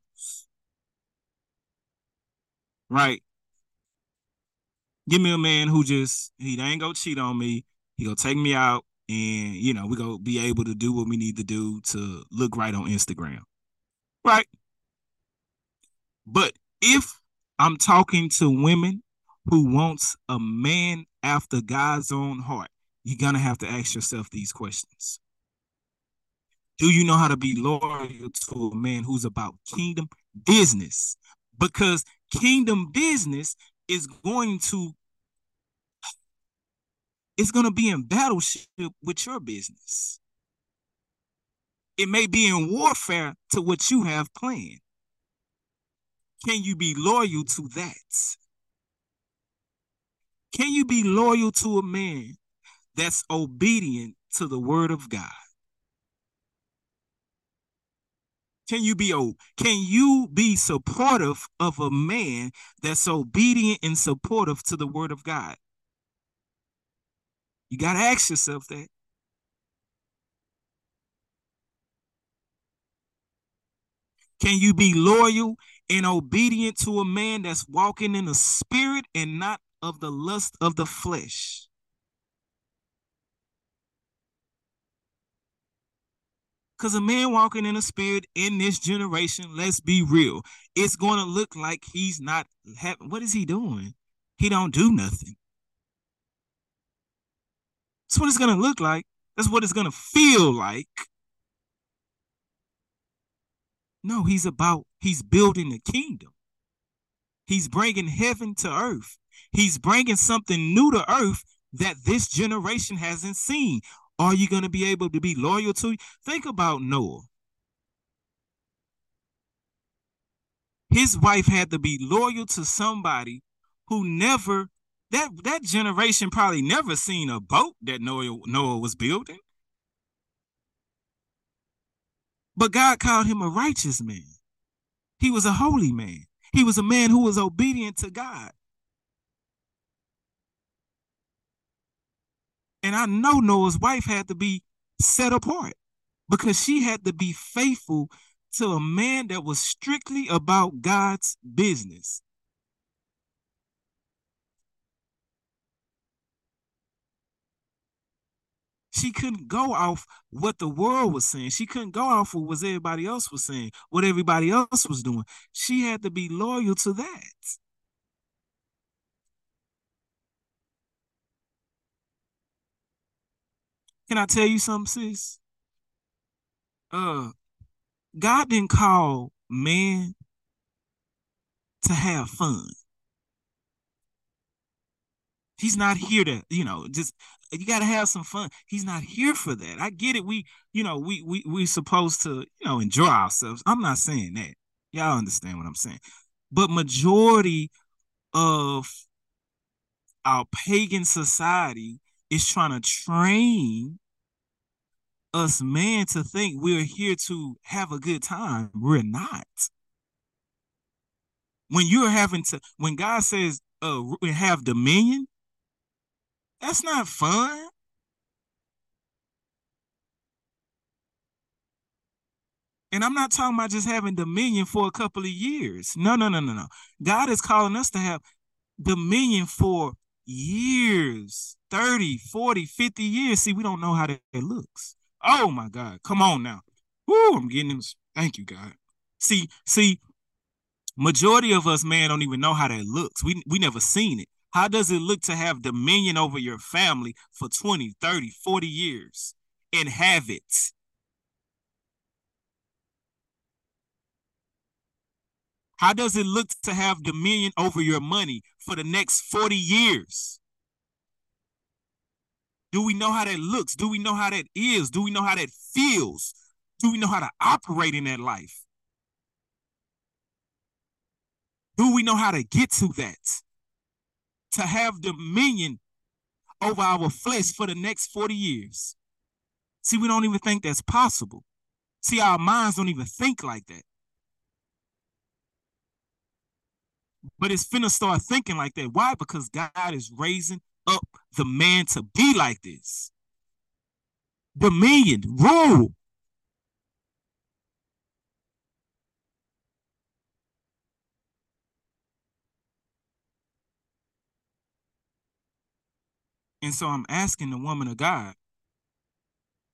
Right? Give me a man who just, he ain't gonna cheat on me. He gonna take me out and, you know, we gonna be able to do what we need to do to look right on Instagram. Right? But if I'm talking to women who wants a man after God's own heart, you're gonna have to ask yourself these questions. Do you know how to be loyal to a man who's about kingdom business? Because kingdom business is going to it's going to be in battleship with your business. It may be in warfare to what you have planned. Can you be loyal to that? Can you be loyal to a man that's obedient to the word of God? Can you be oh, can you be supportive of a man that's obedient and supportive to the word of God? You got to ask yourself that. Can you be loyal and obedient to a man that's walking in the spirit and not of the lust of the flesh? Because a man walking in a spirit in this generation, let's be real, it's going to look like he's not having. What is he doing? He don't do nothing. That's what it's to look like. That's what it's to feel like. No, he's about, he's building the kingdom. He's bringing heaven to earth. He's bringing something new to earth that this generation hasn't seen. Are you going to be able to be loyal to? Think about Noah. His wife had to be loyal to somebody who never that that generation probably never seen a boat that Noah Noah was building. But God called him a righteous man. He was a holy man. He was a man who was obedient to God. And I know Noah's wife had to be set apart because she had to be faithful to a man that was strictly about God's business. She couldn't go off what the world was saying. She couldn't go off of what everybody else was saying, what everybody else was doing. She had to be loyal to that. Can I tell you something, sis? Uh, God didn't call man to have fun. He's not here to, you know, just you got to have some fun. He's not here for that. I get it. We, you know, we we we supposed to, you know, enjoy ourselves. I'm not saying that. Y'all understand what I'm saying. But majority of our pagan society is trying to train us man to think we're here to have a good time. We're not. When you're having to, when God says, uh, have dominion, that's not fun. And I'm not talking about just having dominion for a couple of years. No, no, no, no, no. God is calling us to have dominion for years 30, 40, 50 years. See, we don't know how that looks. Oh my God. Come on now. Woo, I'm getting this. Thank you, God. See, see, majority of us, man, don't even know how that looks. We we never seen it. How does it look to have dominion over your family for 20, 30, 40 years and have it? How does it look to have dominion over your money for the next 40 years? Do we know how that looks? Do we know how that is? Do we know how that feels? Do we know how to operate in that life? Do we know how to get to that? To have dominion over our flesh for the next 40 years. See, we don't even think that's possible. See, our minds don't even think like that. But it's finna start thinking like that. Why? Because God is raising up the man to be like this. Dominion, rule. And so I'm asking the woman of God,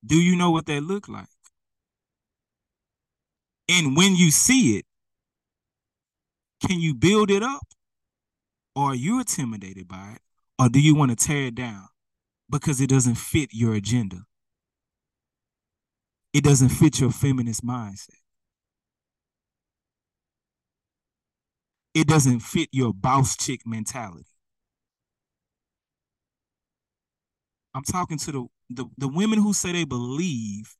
do you know what that look like? And when you see it, can you build it up? Or are you intimidated by it? Or do you want to tear it down because it doesn't fit your agenda? It doesn't fit your feminist mindset. It doesn't fit your boss chick mentality. I'm talking to the, the, the women who say they believe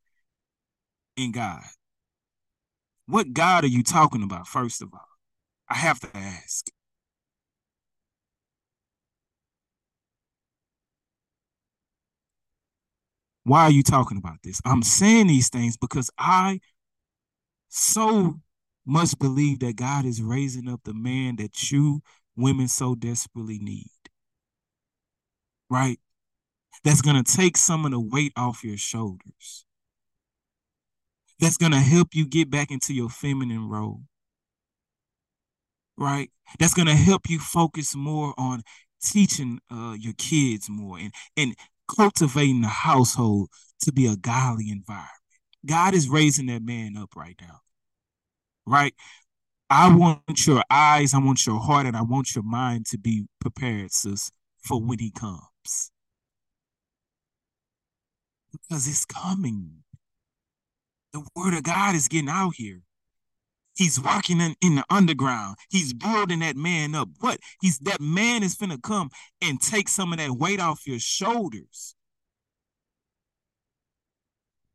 in God. What God are you talking about, first of all? I have to ask. Why are you talking about this? I'm saying these things because I so much believe that God is raising up the man that you women so desperately need. Right? That's going to take some of the weight off your shoulders. That's going to help you get back into your feminine role. Right? That's going to help you focus more on teaching uh, your kids more and, and cultivating the household to be a godly environment. God is raising that man up right now. Right? I want your eyes, I want your heart, and I want your mind to be prepared, sis, for when he comes. Because it's coming. The word of God is getting out here. He's working in, in the underground. He's building that man up. What? He's that man is finna come and take some of that weight off your shoulders.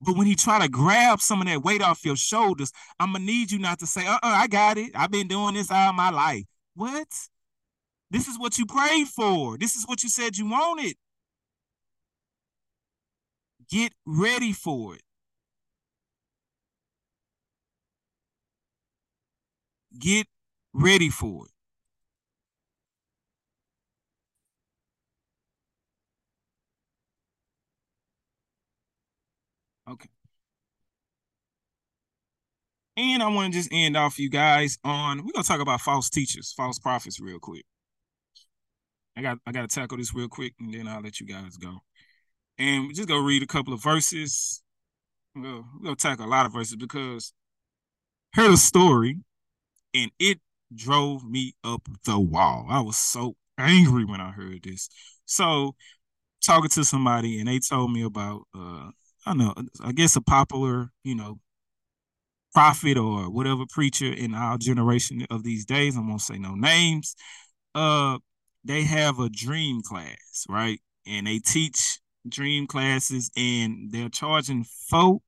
But when he try to grab some of that weight off your shoulders, I'm gonna need you not to say, "Uh, uh I got it. I've been doing this all my life." What? This is what you prayed for. This is what you said you wanted. Get ready for it. Get ready for it. Okay. And I want to just end off you guys on we're gonna talk about false teachers, false prophets real quick. I got I gotta tackle this real quick and then I'll let you guys go. And we're just gonna read a couple of verses. We're gonna tackle a lot of verses because heard a story and it drove me up the wall. I was so angry when I heard this. So talking to somebody and they told me about uh I don't know, I guess a popular, you know, prophet or whatever preacher in our generation of these days. I won't say no names. Uh they have a dream class, right? And they teach dream classes and they're charging four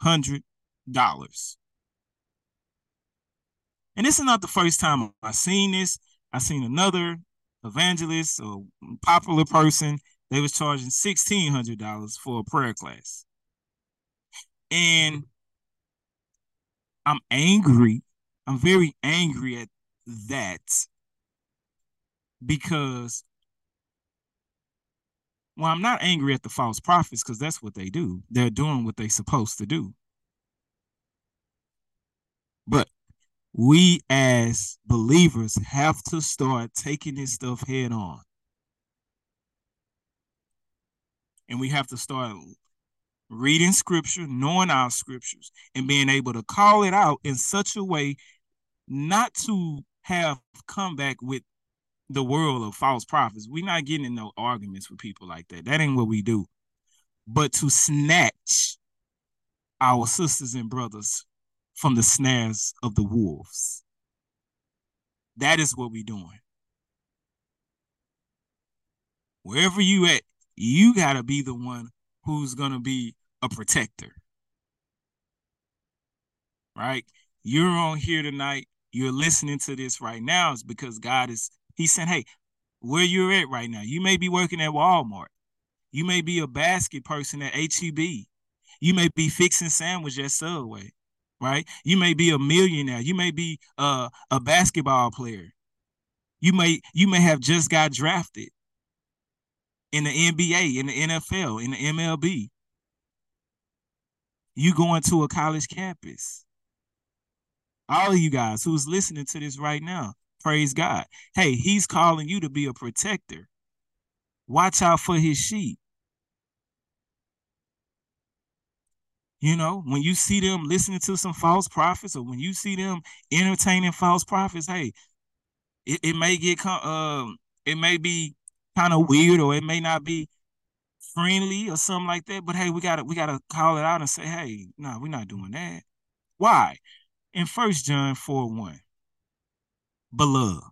hundred dollars and this is not the first time I've seen this. I've seen another evangelist or popular person. They was charging sixteen hundred dollars for a prayer class, and I'm angry. I'm very angry at that because well, I'm not angry at the false prophets because that's what they do. They're doing what they're supposed to do. But we as believers have to start taking this stuff head on. And we have to start reading scripture, knowing our scriptures, and being able to call it out in such a way not to have come back with the world of false prophets. We're not getting in no arguments with people like that. That ain't what we do. But to snatch our sisters and brothers from the snares of the wolves. That is what we're doing. Wherever you at, you got to be the one who's to be a protector. Right? You're on here tonight. You're listening to this right now is because God is He said, "Hey, where you're at right now. You may be working at Walmart. You may be a basket person at HEB. You may be fixing sandwiches at Subway, right? You may be a millionaire. You may be uh, a basketball player. You may you may have just got drafted in the NBA, in the NFL, in the MLB. You going to a college campus. All of you guys who's listening to this right now, praise God. Hey, he's calling you to be a protector. Watch out for his sheep. You know, when you see them listening to some false prophets or when you see them entertaining false prophets, hey, it, it may get um it may be kind of weird or it may not be friendly or something like that. But hey, we gotta we gotta call it out and say, hey, no, nah, we're not doing that. Why? In First John 4 1, beloved.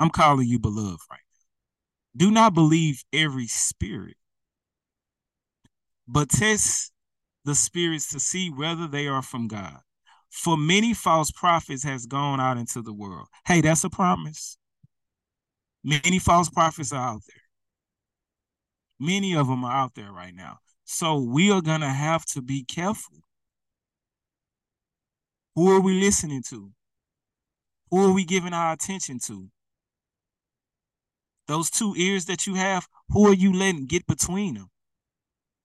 I'm calling you beloved right now. Do not believe every spirit, but test the spirits to see whether they are from God. For many false prophets has gone out into the world. Hey, that's a promise. Many false prophets are out there. Many of them are out there right now. So we are going to have to be careful. Who are we listening to? Who are we giving our attention to? Those two ears that you have, who are you letting get between them?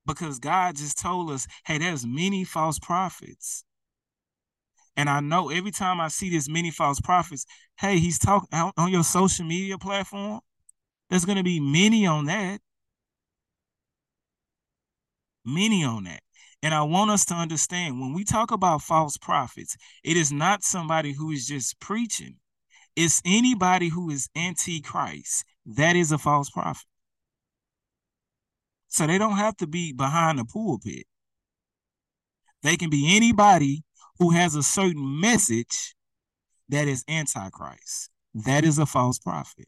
because God just told us, hey, there's many false prophets. And I know every time I see this many false prophets, hey, he's talking on your social media platform. There's going to be many on that. Many on that. And I want us to understand when we talk about false prophets, it is not somebody who is just preaching, it's anybody who is anti Christ. That is a false prophet. So they don't have to be behind the pulpit. They can be anybody who has a certain message that is antichrist. That is a false prophet.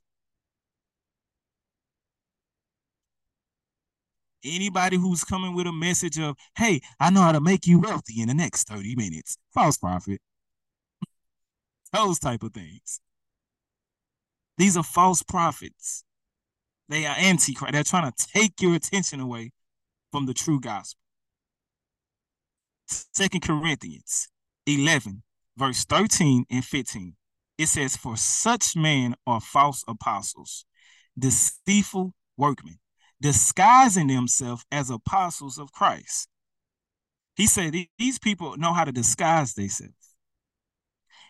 Anybody who's coming with a message of, hey, I know how to make you wealthy in the next 30 minutes. False prophet. Those type of things. These are false prophets. They are antichrist. They're trying to take your attention away from the true gospel. Second Corinthians 11, verse 13 and 15. It says, For such men are false apostles, deceitful workmen, disguising themselves as apostles of Christ. He said these people know how to disguise themselves.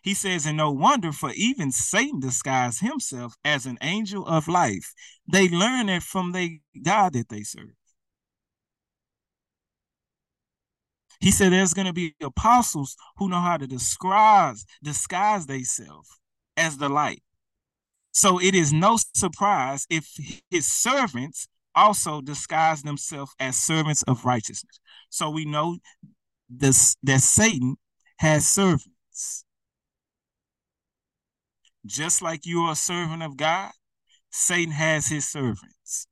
He says, and no wonder, for even Satan disguised himself as an angel of life. They learn it from the God that they serve. He said there's going to be apostles who know how to disguise, disguise themselves as the light. So it is no surprise if his servants also disguise themselves as servants of righteousness. So we know this that Satan has servants. Just like you are a servant of God, Satan has his servants.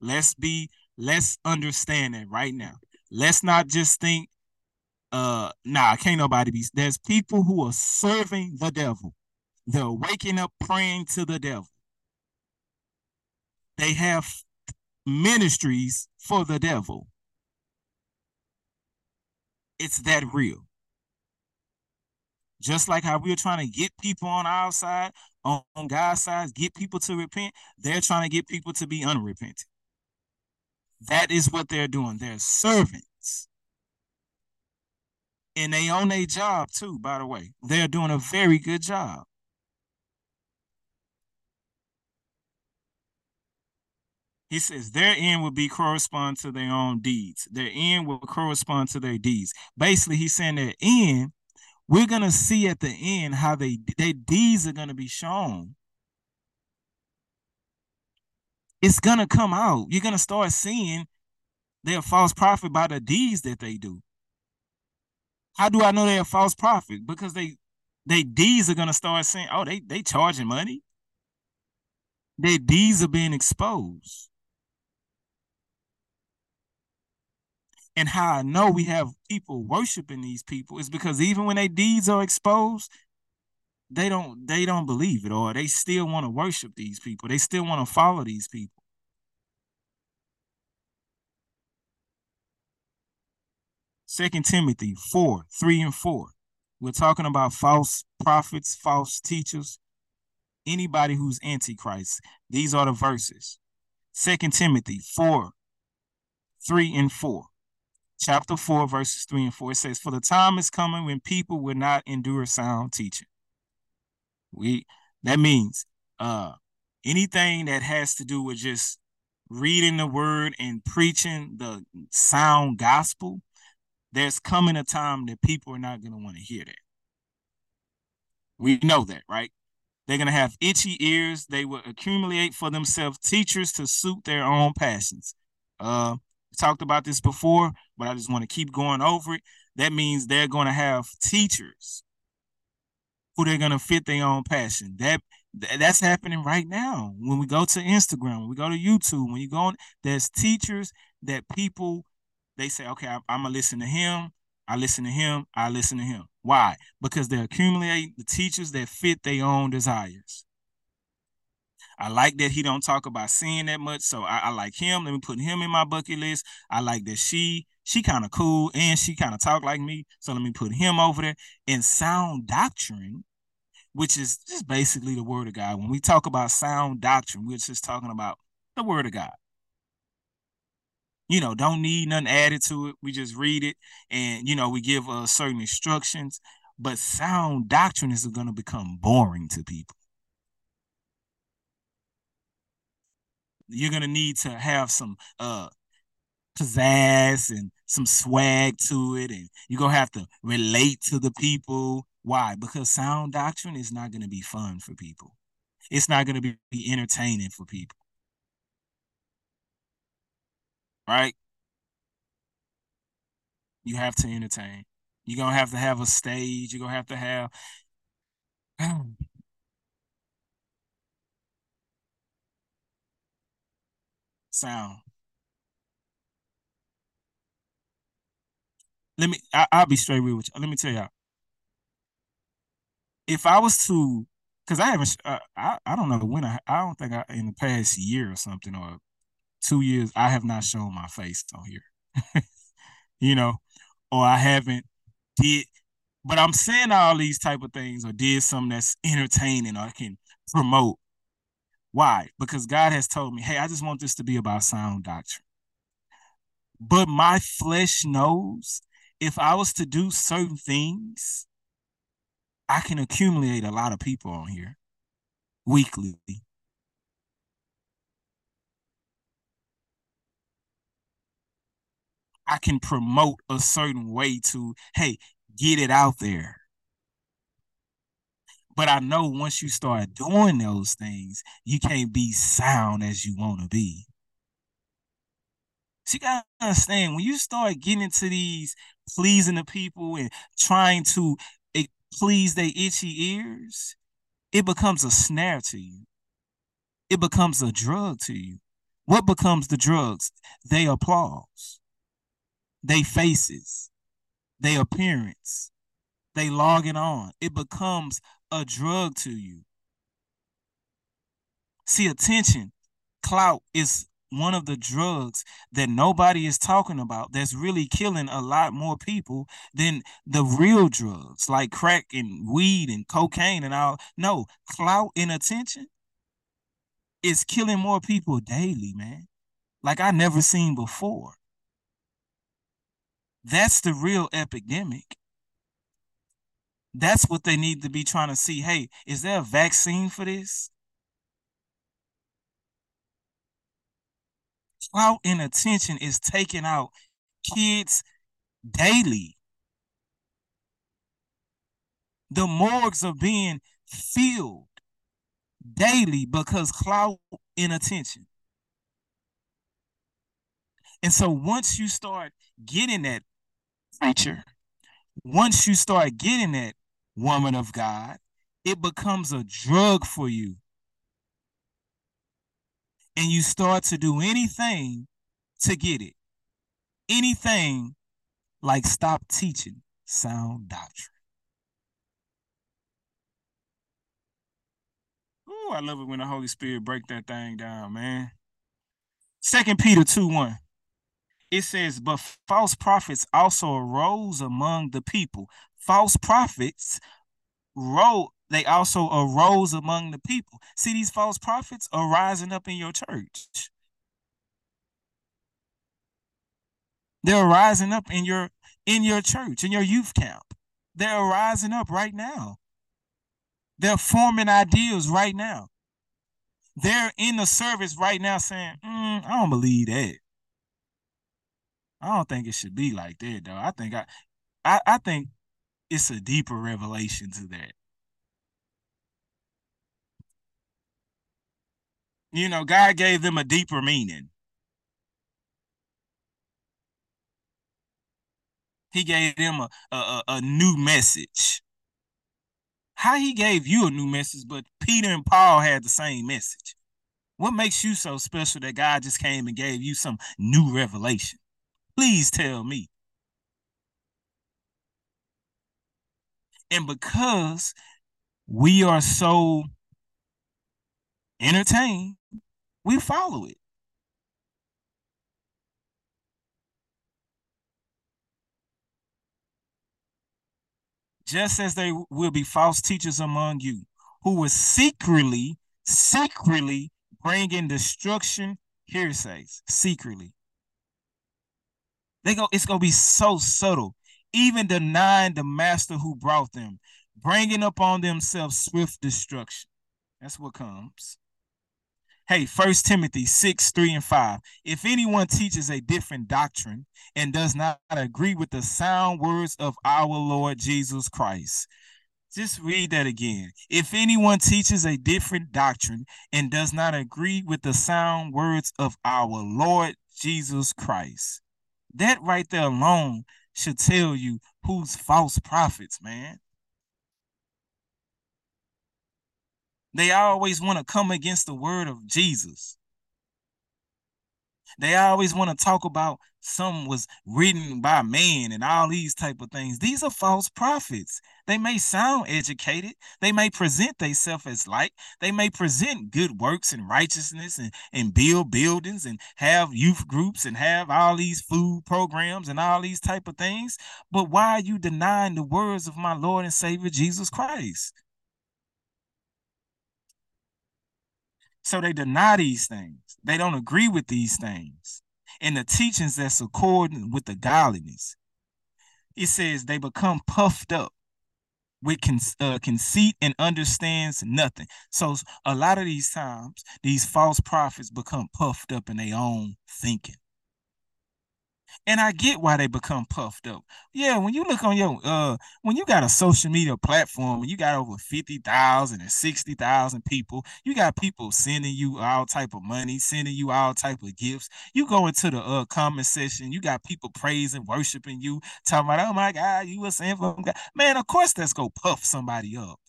Let's be, let's understand that right now. Let's not just think, uh, nah, can't nobody be. There's people who are serving the devil. They're waking up praying to the devil. They have ministries for the devil. It's that real. Just like how we're trying to get people on our side, on, God's side, get people to repent, they're trying to get people to be unrepentant. That is what they're doing. They're servants. And they own a job too, by the way. They're doing a very good job. He says their end will be correspond to their own deeds. Their end will correspond to their deeds. Basically, he's saying their end we're gonna see at the end how they their deeds are gonna be shown. It's gonna come out. You're gonna start seeing they're false prophet by the deeds that they do. How do I know they're a false prophet? Because they they deeds are gonna start saying, oh, they they charging money. Their deeds are being exposed. And how I know we have people worshiping these people is because even when their deeds are exposed, they don't they don't believe it or they still want to worship these people. They still want to follow these people. Second Timothy 4, 3 and 4. We're talking about false prophets, false teachers, anybody who's antichrist. These are the verses. Second Timothy 4, 3 and 4. Chapter 4, verses 3 and 4. It says, For the time is coming when people will not endure sound teaching. We that means uh anything that has to do with just reading the word and preaching the sound gospel, there's coming a time that people are not going to want to hear that. We know that, right? They're going to have itchy ears. They will accumulate for themselves teachers to suit their own passions. Uh, talked about this before, but I just want to keep going over it. That means they're going to have teachers who they're going to fit their own passion. That that's happening right now. When we go to Instagram, when we go to YouTube, when you go on, there's teachers that people they say, okay, I'm gonna listen to him. I listen to him. I listen to him. Why? Because they accumulate the teachers that fit their own desires. I like that he don't talk about sin that much, so I, I like him. Let me put him in my bucket list. I like that she she kind of cool and she kind of talk like me, so let me put him over there. And sound doctrine, which is just basically the word of God. When we talk about sound doctrine, we're just talking about the word of God you know, don't need nothing added to it. We just read it and, you know, we give uh, certain instructions. But sound doctrine is going to become boring to people. You're to need to have some uh, pizzazz and some swag to it. And you're to have to relate to the people. Why? Because sound doctrine is not to be fun for people. It's not to be entertaining for people right? You have to entertain. You're gonna have to have a stage. You're gonna have to have sound. Let me. I, will be straight with you. Let me tell y'all. If I was to, because I haven't, uh, I I don't know when I I don't think I in the past year or something or two years, I have not shown my face on here. you know, or I haven't did but I'm saying all these type of things or did something that's entertaining or can promote. Why? Because God has told me, hey, I just want this to be about sound doctrine. But my flesh knows if I was to do certain things, I can accumulate a lot of people on here weekly. I can promote a certain way to, hey, get it out there. But I know once you start doing those things, you can't be sound as you want to be. So you gotta understand when you start getting into these pleasing the people and trying to eh, please their itchy ears, it becomes a snare to you. It becomes a drug to you. What becomes the drugs? They applause they faces, they appearance, they logging on. It becomes a drug to you. See, attention, clout is one of the drugs that nobody is talking about that's really killing a lot more people than the real drugs like crack and weed and cocaine and all. No, clout and attention is killing more people daily, man. Like I never seen before. That's the real epidemic. That's what they need to be trying to see. Hey, is there a vaccine for this? Clout and attention is taking out kids daily. The morgues are being filled daily because clout and attention. And so once you start getting that preacher, once you start getting that woman of God, it becomes a drug for you. And you start to do anything to get it. anything like stop teaching sound doctrine. Ooh, I love it when the Holy Spirit break that thing down, man. Second Peter 2 1. It says, But false prophets also arose among the people. False prophets wrote, they also arose among the people. See, these false prophets are rising up in your church. They're rising up in your in your church, in your youth camp. They're rising up right now. They're forming ideals right now. They're in the service right now saying, mm, I don't believe that. I don't think it should be like that, though. I think I, I, I think it's a deeper revelation to that. You know, God gave them a deeper meaning. He gave them a, a, a new message. How he gave you a new message, but Peter and Paul had the same message. What makes you so special that God just came and gave you some new revelation? Please tell me. And because we are so entertained, we follow it. just as there will be false teachers among you who will secretly, secretly bring in destruction, hearsays, secretly. They go, it's gonna be so subtle, even denying the master who brought them, bringing upon themselves swift destruction. That's what comes. Hey, First Timothy 6, 3 and 5. If anyone teaches a different doctrine and does not agree with the sound words of our Lord Jesus Christ, just read that again. If anyone teaches a different doctrine and does not agree with the sound words of our Lord Jesus Christ, that right there alone should tell you who's false prophets, man. They always want to come against the word of Jesus. They always want to talk about some was written by man and all these type of things. These are false prophets. They may sound educated. They may present themselves as like. They may present good works and righteousness and, and build buildings and have youth groups and have all these food programs and all these type of things. But why are you denying the words of my Lord and Savior Jesus Christ? So they deny these things. They don't agree with these things and the teachings that's according with the godliness. It says they become puffed up with con- uh, conceit and understands nothing. So a lot of these times, these false prophets become puffed up in their own thinking. And I get why they become puffed up. Yeah, when you look on your uh when you got a social media platform and you got over 50,000 and 60,000 people, you got people sending you all type of money, sending you all type of gifts. You go into the uh comment section, you got people praising, worshiping you, talking about, "Oh my god, you a God." Man, of course that's go puff somebody up.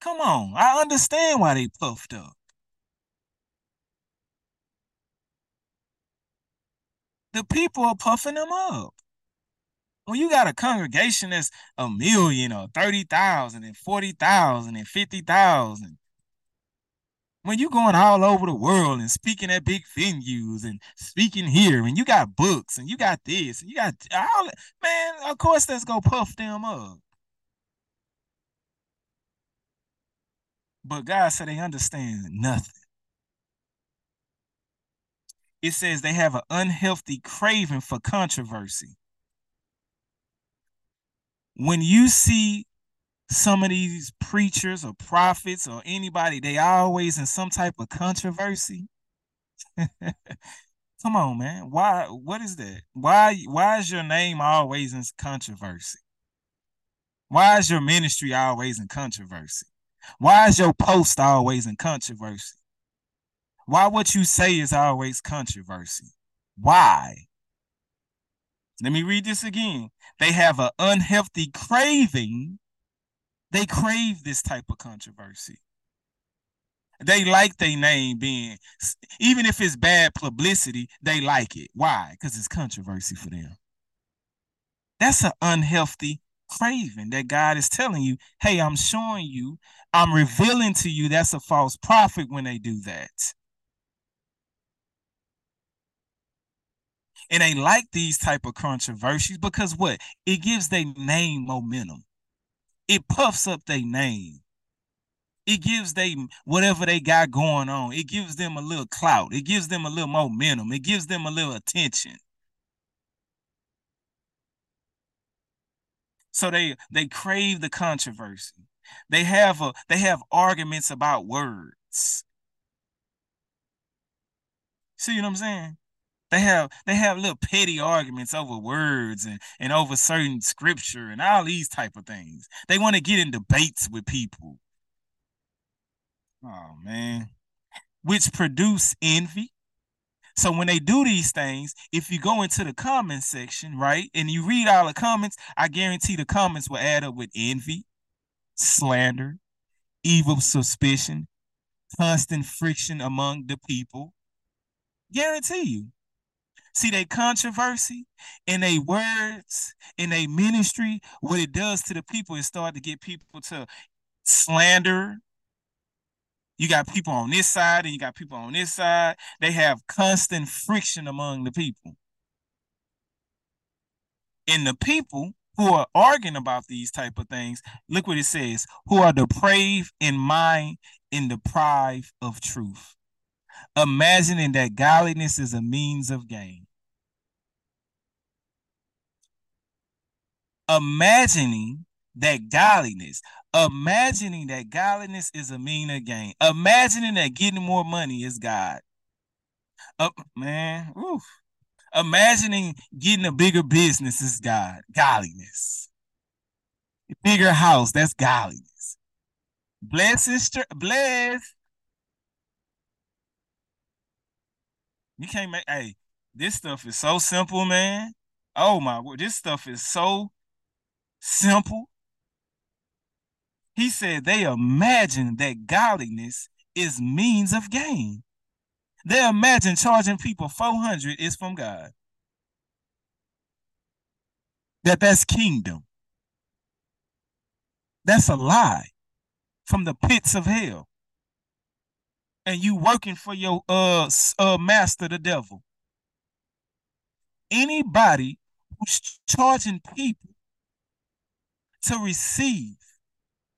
Come on, I understand why they puffed up. The people are puffing them up. When you got a congregation that's a million or 30,000 and 40,000 and 50,000, when you going all over the world and speaking at big venues and speaking here, and you got books and you got this and you got all man, of course that's gonna puff them up. But God said they understand nothing it says they have an unhealthy craving for controversy. When you see some of these preachers or prophets or anybody, they always in some type of controversy. Come on, man. Why what is that? Why why is your name always in controversy? Why is your ministry always in controversy? Why is your post always in controversy? Why what you say is always controversy? Why? Let me read this again. They have an unhealthy craving. They crave this type of controversy. They like their name being, even if it's bad publicity, they like it. Why? Because it's controversy for them. That's an unhealthy craving that God is telling you, hey, I'm showing you, I'm revealing to you that's a false prophet when they do that. And they like these type of controversies because what? It gives their name momentum. It puffs up their name. It gives them whatever they got going on. It gives them a little clout. It gives them a little momentum. It gives them a little attention. So they they crave the controversy. They have a they have arguments about words. See what I'm saying? They have they have little petty arguments over words and, and over certain scripture and all these type of things. They want to get in debates with people. Oh man. Which produce envy. So when they do these things, if you go into the comments section, right, and you read all the comments, I guarantee the comments will add up with envy, slander, evil suspicion, constant friction among the people. Guarantee you. See, they controversy in their words, in their ministry, what it does to the people is start to get people to slander. You got people on this side and you got people on this side. They have constant friction among the people. And the people who are arguing about these type of things, look what it says, who are depraved in mind and deprived of truth, imagining that godliness is a means of gain. Imagining that godliness, imagining that godliness is a mean of imagining that getting more money is God. Uh, man, oof. imagining getting a bigger business is God, godliness. Bigger house, that's godliness. Bless sister, bless. You can't make. Hey, this stuff is so simple, man. Oh my word, this stuff is so simple. He said they imagine that godliness is means of gain. They imagine charging people 400 is from God. That that's kingdom. That's a lie from the pits of hell. And you working for your uh, uh master, the devil. Anybody who's charging people to receive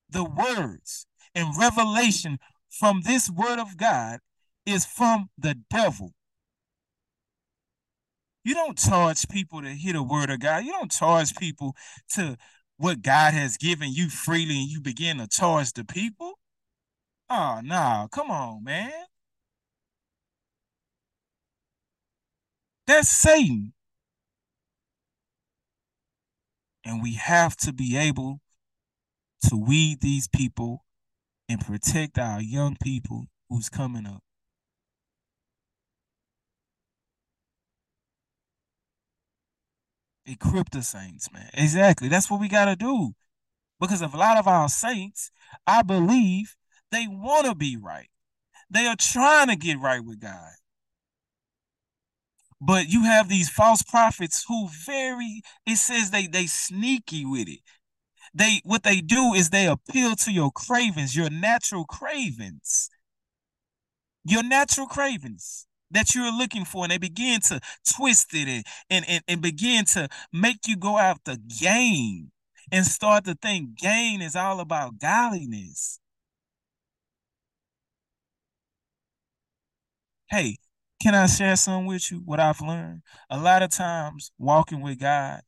the words and revelation from this word of God is from the devil. You don't charge people to hear the word of God. You don't charge people to what God has given you freely and you begin to charge the people. Ah, oh, no, come on, man. That's Satan. And we have to be able to weed these people and protect our young people who's coming up. Equip the saints, man. Exactly. That's what we got to do. Because of a lot of our saints, I believe they want to be right. They are trying to get right with God. But you have these false prophets who very it says they they sneaky with it. They what they do is they appeal to your cravings, your natural cravings. Your natural cravings that you're looking for, and they begin to twist it and, and, and, and begin to make you go after gain and start to think gain is all about godliness. Hey, can I share some with you? What I've learned? A lot of times walking with God,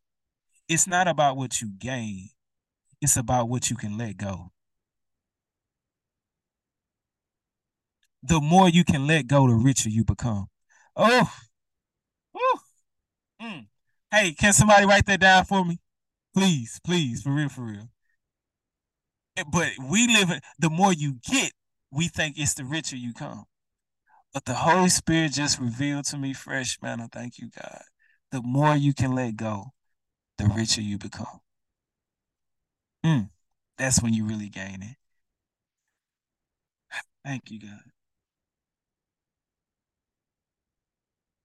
it's not about what you gain, it's about what you can let go. The more you can let go, the richer you become. Oh, mm. hey, can somebody write that down for me? Please, please, for real, for real. But we live in the more you get, we think it's the richer you come. But the Holy Spirit just revealed to me fresh, man. I thank you, God. The more you can let go, the richer you become. Mm, that's when you really gain it. Thank you, God.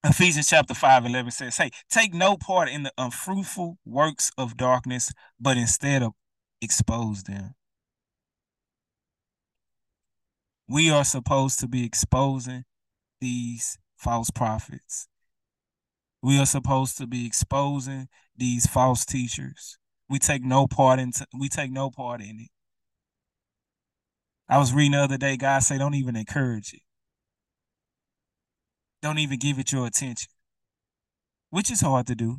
Ephesians chapter 5, 11 says, Hey, take no part in the unfruitful works of darkness, but instead of expose them. We are supposed to be exposing these false prophets. We are supposed to be exposing these false teachers. We take no part in we take no part in it. I was reading the other day, God say, don't even encourage it. Don't even give it your attention. Which is hard to do.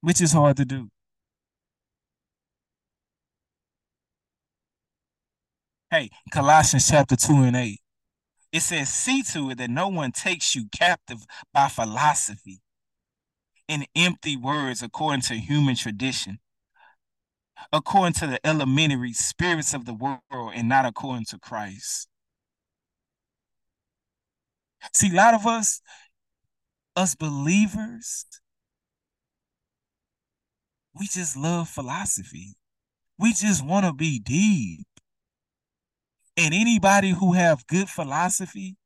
Which is hard to do. Hey, Colossians chapter 2 and 8. It says, See to it that no one takes you captive by philosophy in empty words according to human tradition, according to the elementary spirits of the world, and not according to Christ. See, a lot of us, us believers, we just love philosophy. We just want to be deep. And anybody who have good philosophy,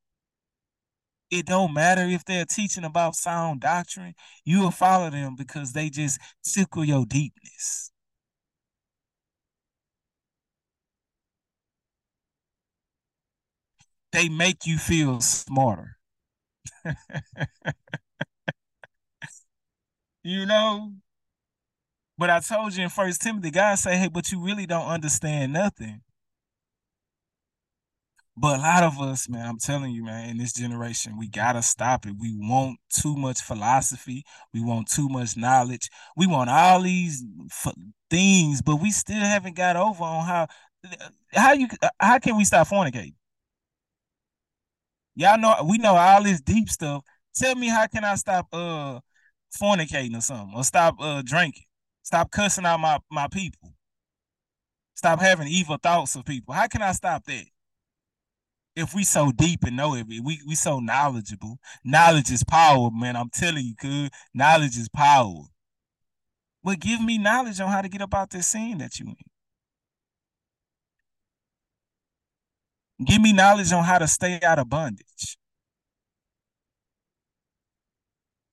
it don't matter if they're teaching about sound doctrine, you will follow them because they just tickle your deepness. They make you feel smarter. you know? But I told you in First Timothy, God say, hey, but you really don't understand nothing. But a lot of us, man, I'm telling you, man, in this generation, we gotta stop it. We want too much philosophy. We want too much knowledge. We want all these things, but we still haven't got over on how how you how can we stop fornicating? Y'all know we know all this deep stuff. Tell me how can I stop uh fornicating or something, or stop uh drinking, stop cussing out my my people, stop having evil thoughts of people. How can I stop that? If we so deep and know it, we we so knowledgeable. Knowledge is power, man. I'm telling you, good. Knowledge is power. But give me knowledge on how to get up out this scene that you in. Give me knowledge on how to stay out of bondage.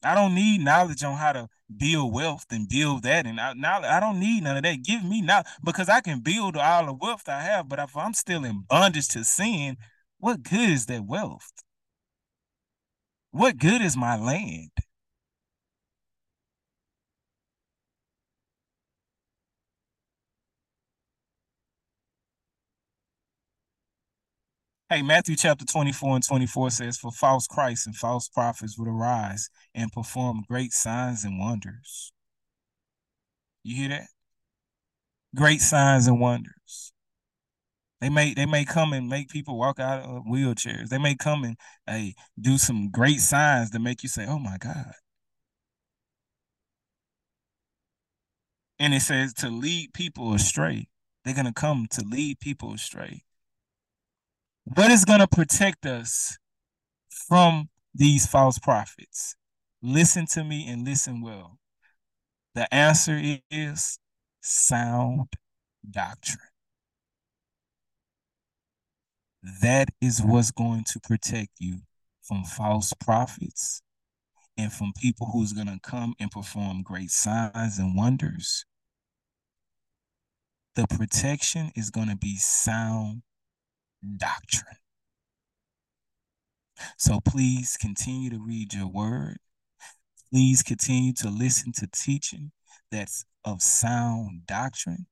I don't need knowledge on how to build wealth and build that. And I, now I don't need none of that. Give me now because I can build all the wealth I have, but if I'm still in bondage to sin, what good is that wealth? What good is my land? Hey, Matthew chapter 24 and 24 says, For false Christs and false prophets would arise and perform great signs and wonders. You hear that? Great signs and wonders. They may they may come and make people walk out of wheelchairs. They may come and hey do some great signs to make you say, "Oh my God." And it says to lead people astray. They're gonna come to lead people astray. What is gonna protect us from these false prophets? Listen to me and listen well. The answer is sound doctrine. That is what's going to protect you from false prophets and from people who's going to come and perform great signs and wonders. The protection is going to be sound doctrine. So please continue to read your word. Please continue to listen to teaching that's of sound doctrine,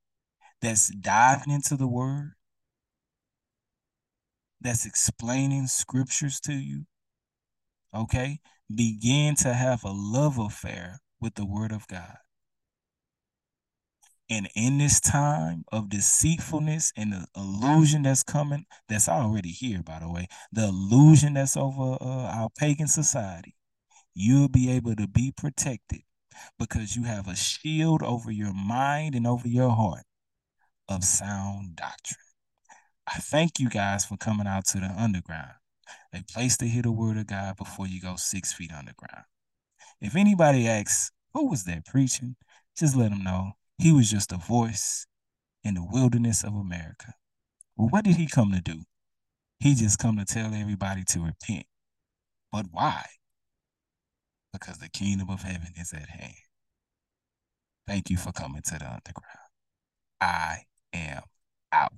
that's diving into the word, that's explaining scriptures to you, okay, begin to have a love affair with the word of God. And in this time of deceitfulness and the illusion that's coming, that's already here, by the way, the illusion that's over uh, our pagan society, you'll be able to be protected because you have a shield over your mind and over your heart of sound doctrine. I thank you guys for coming out to the underground, a place to hear the word of God before you go six feet underground. If anybody asks, who was that preaching? Just let them know he was just a voice in the wilderness of America. Well, what did he come to do? He just come to tell everybody to repent. But why? Because the kingdom of heaven is at hand. Thank you for coming to the underground. I am out.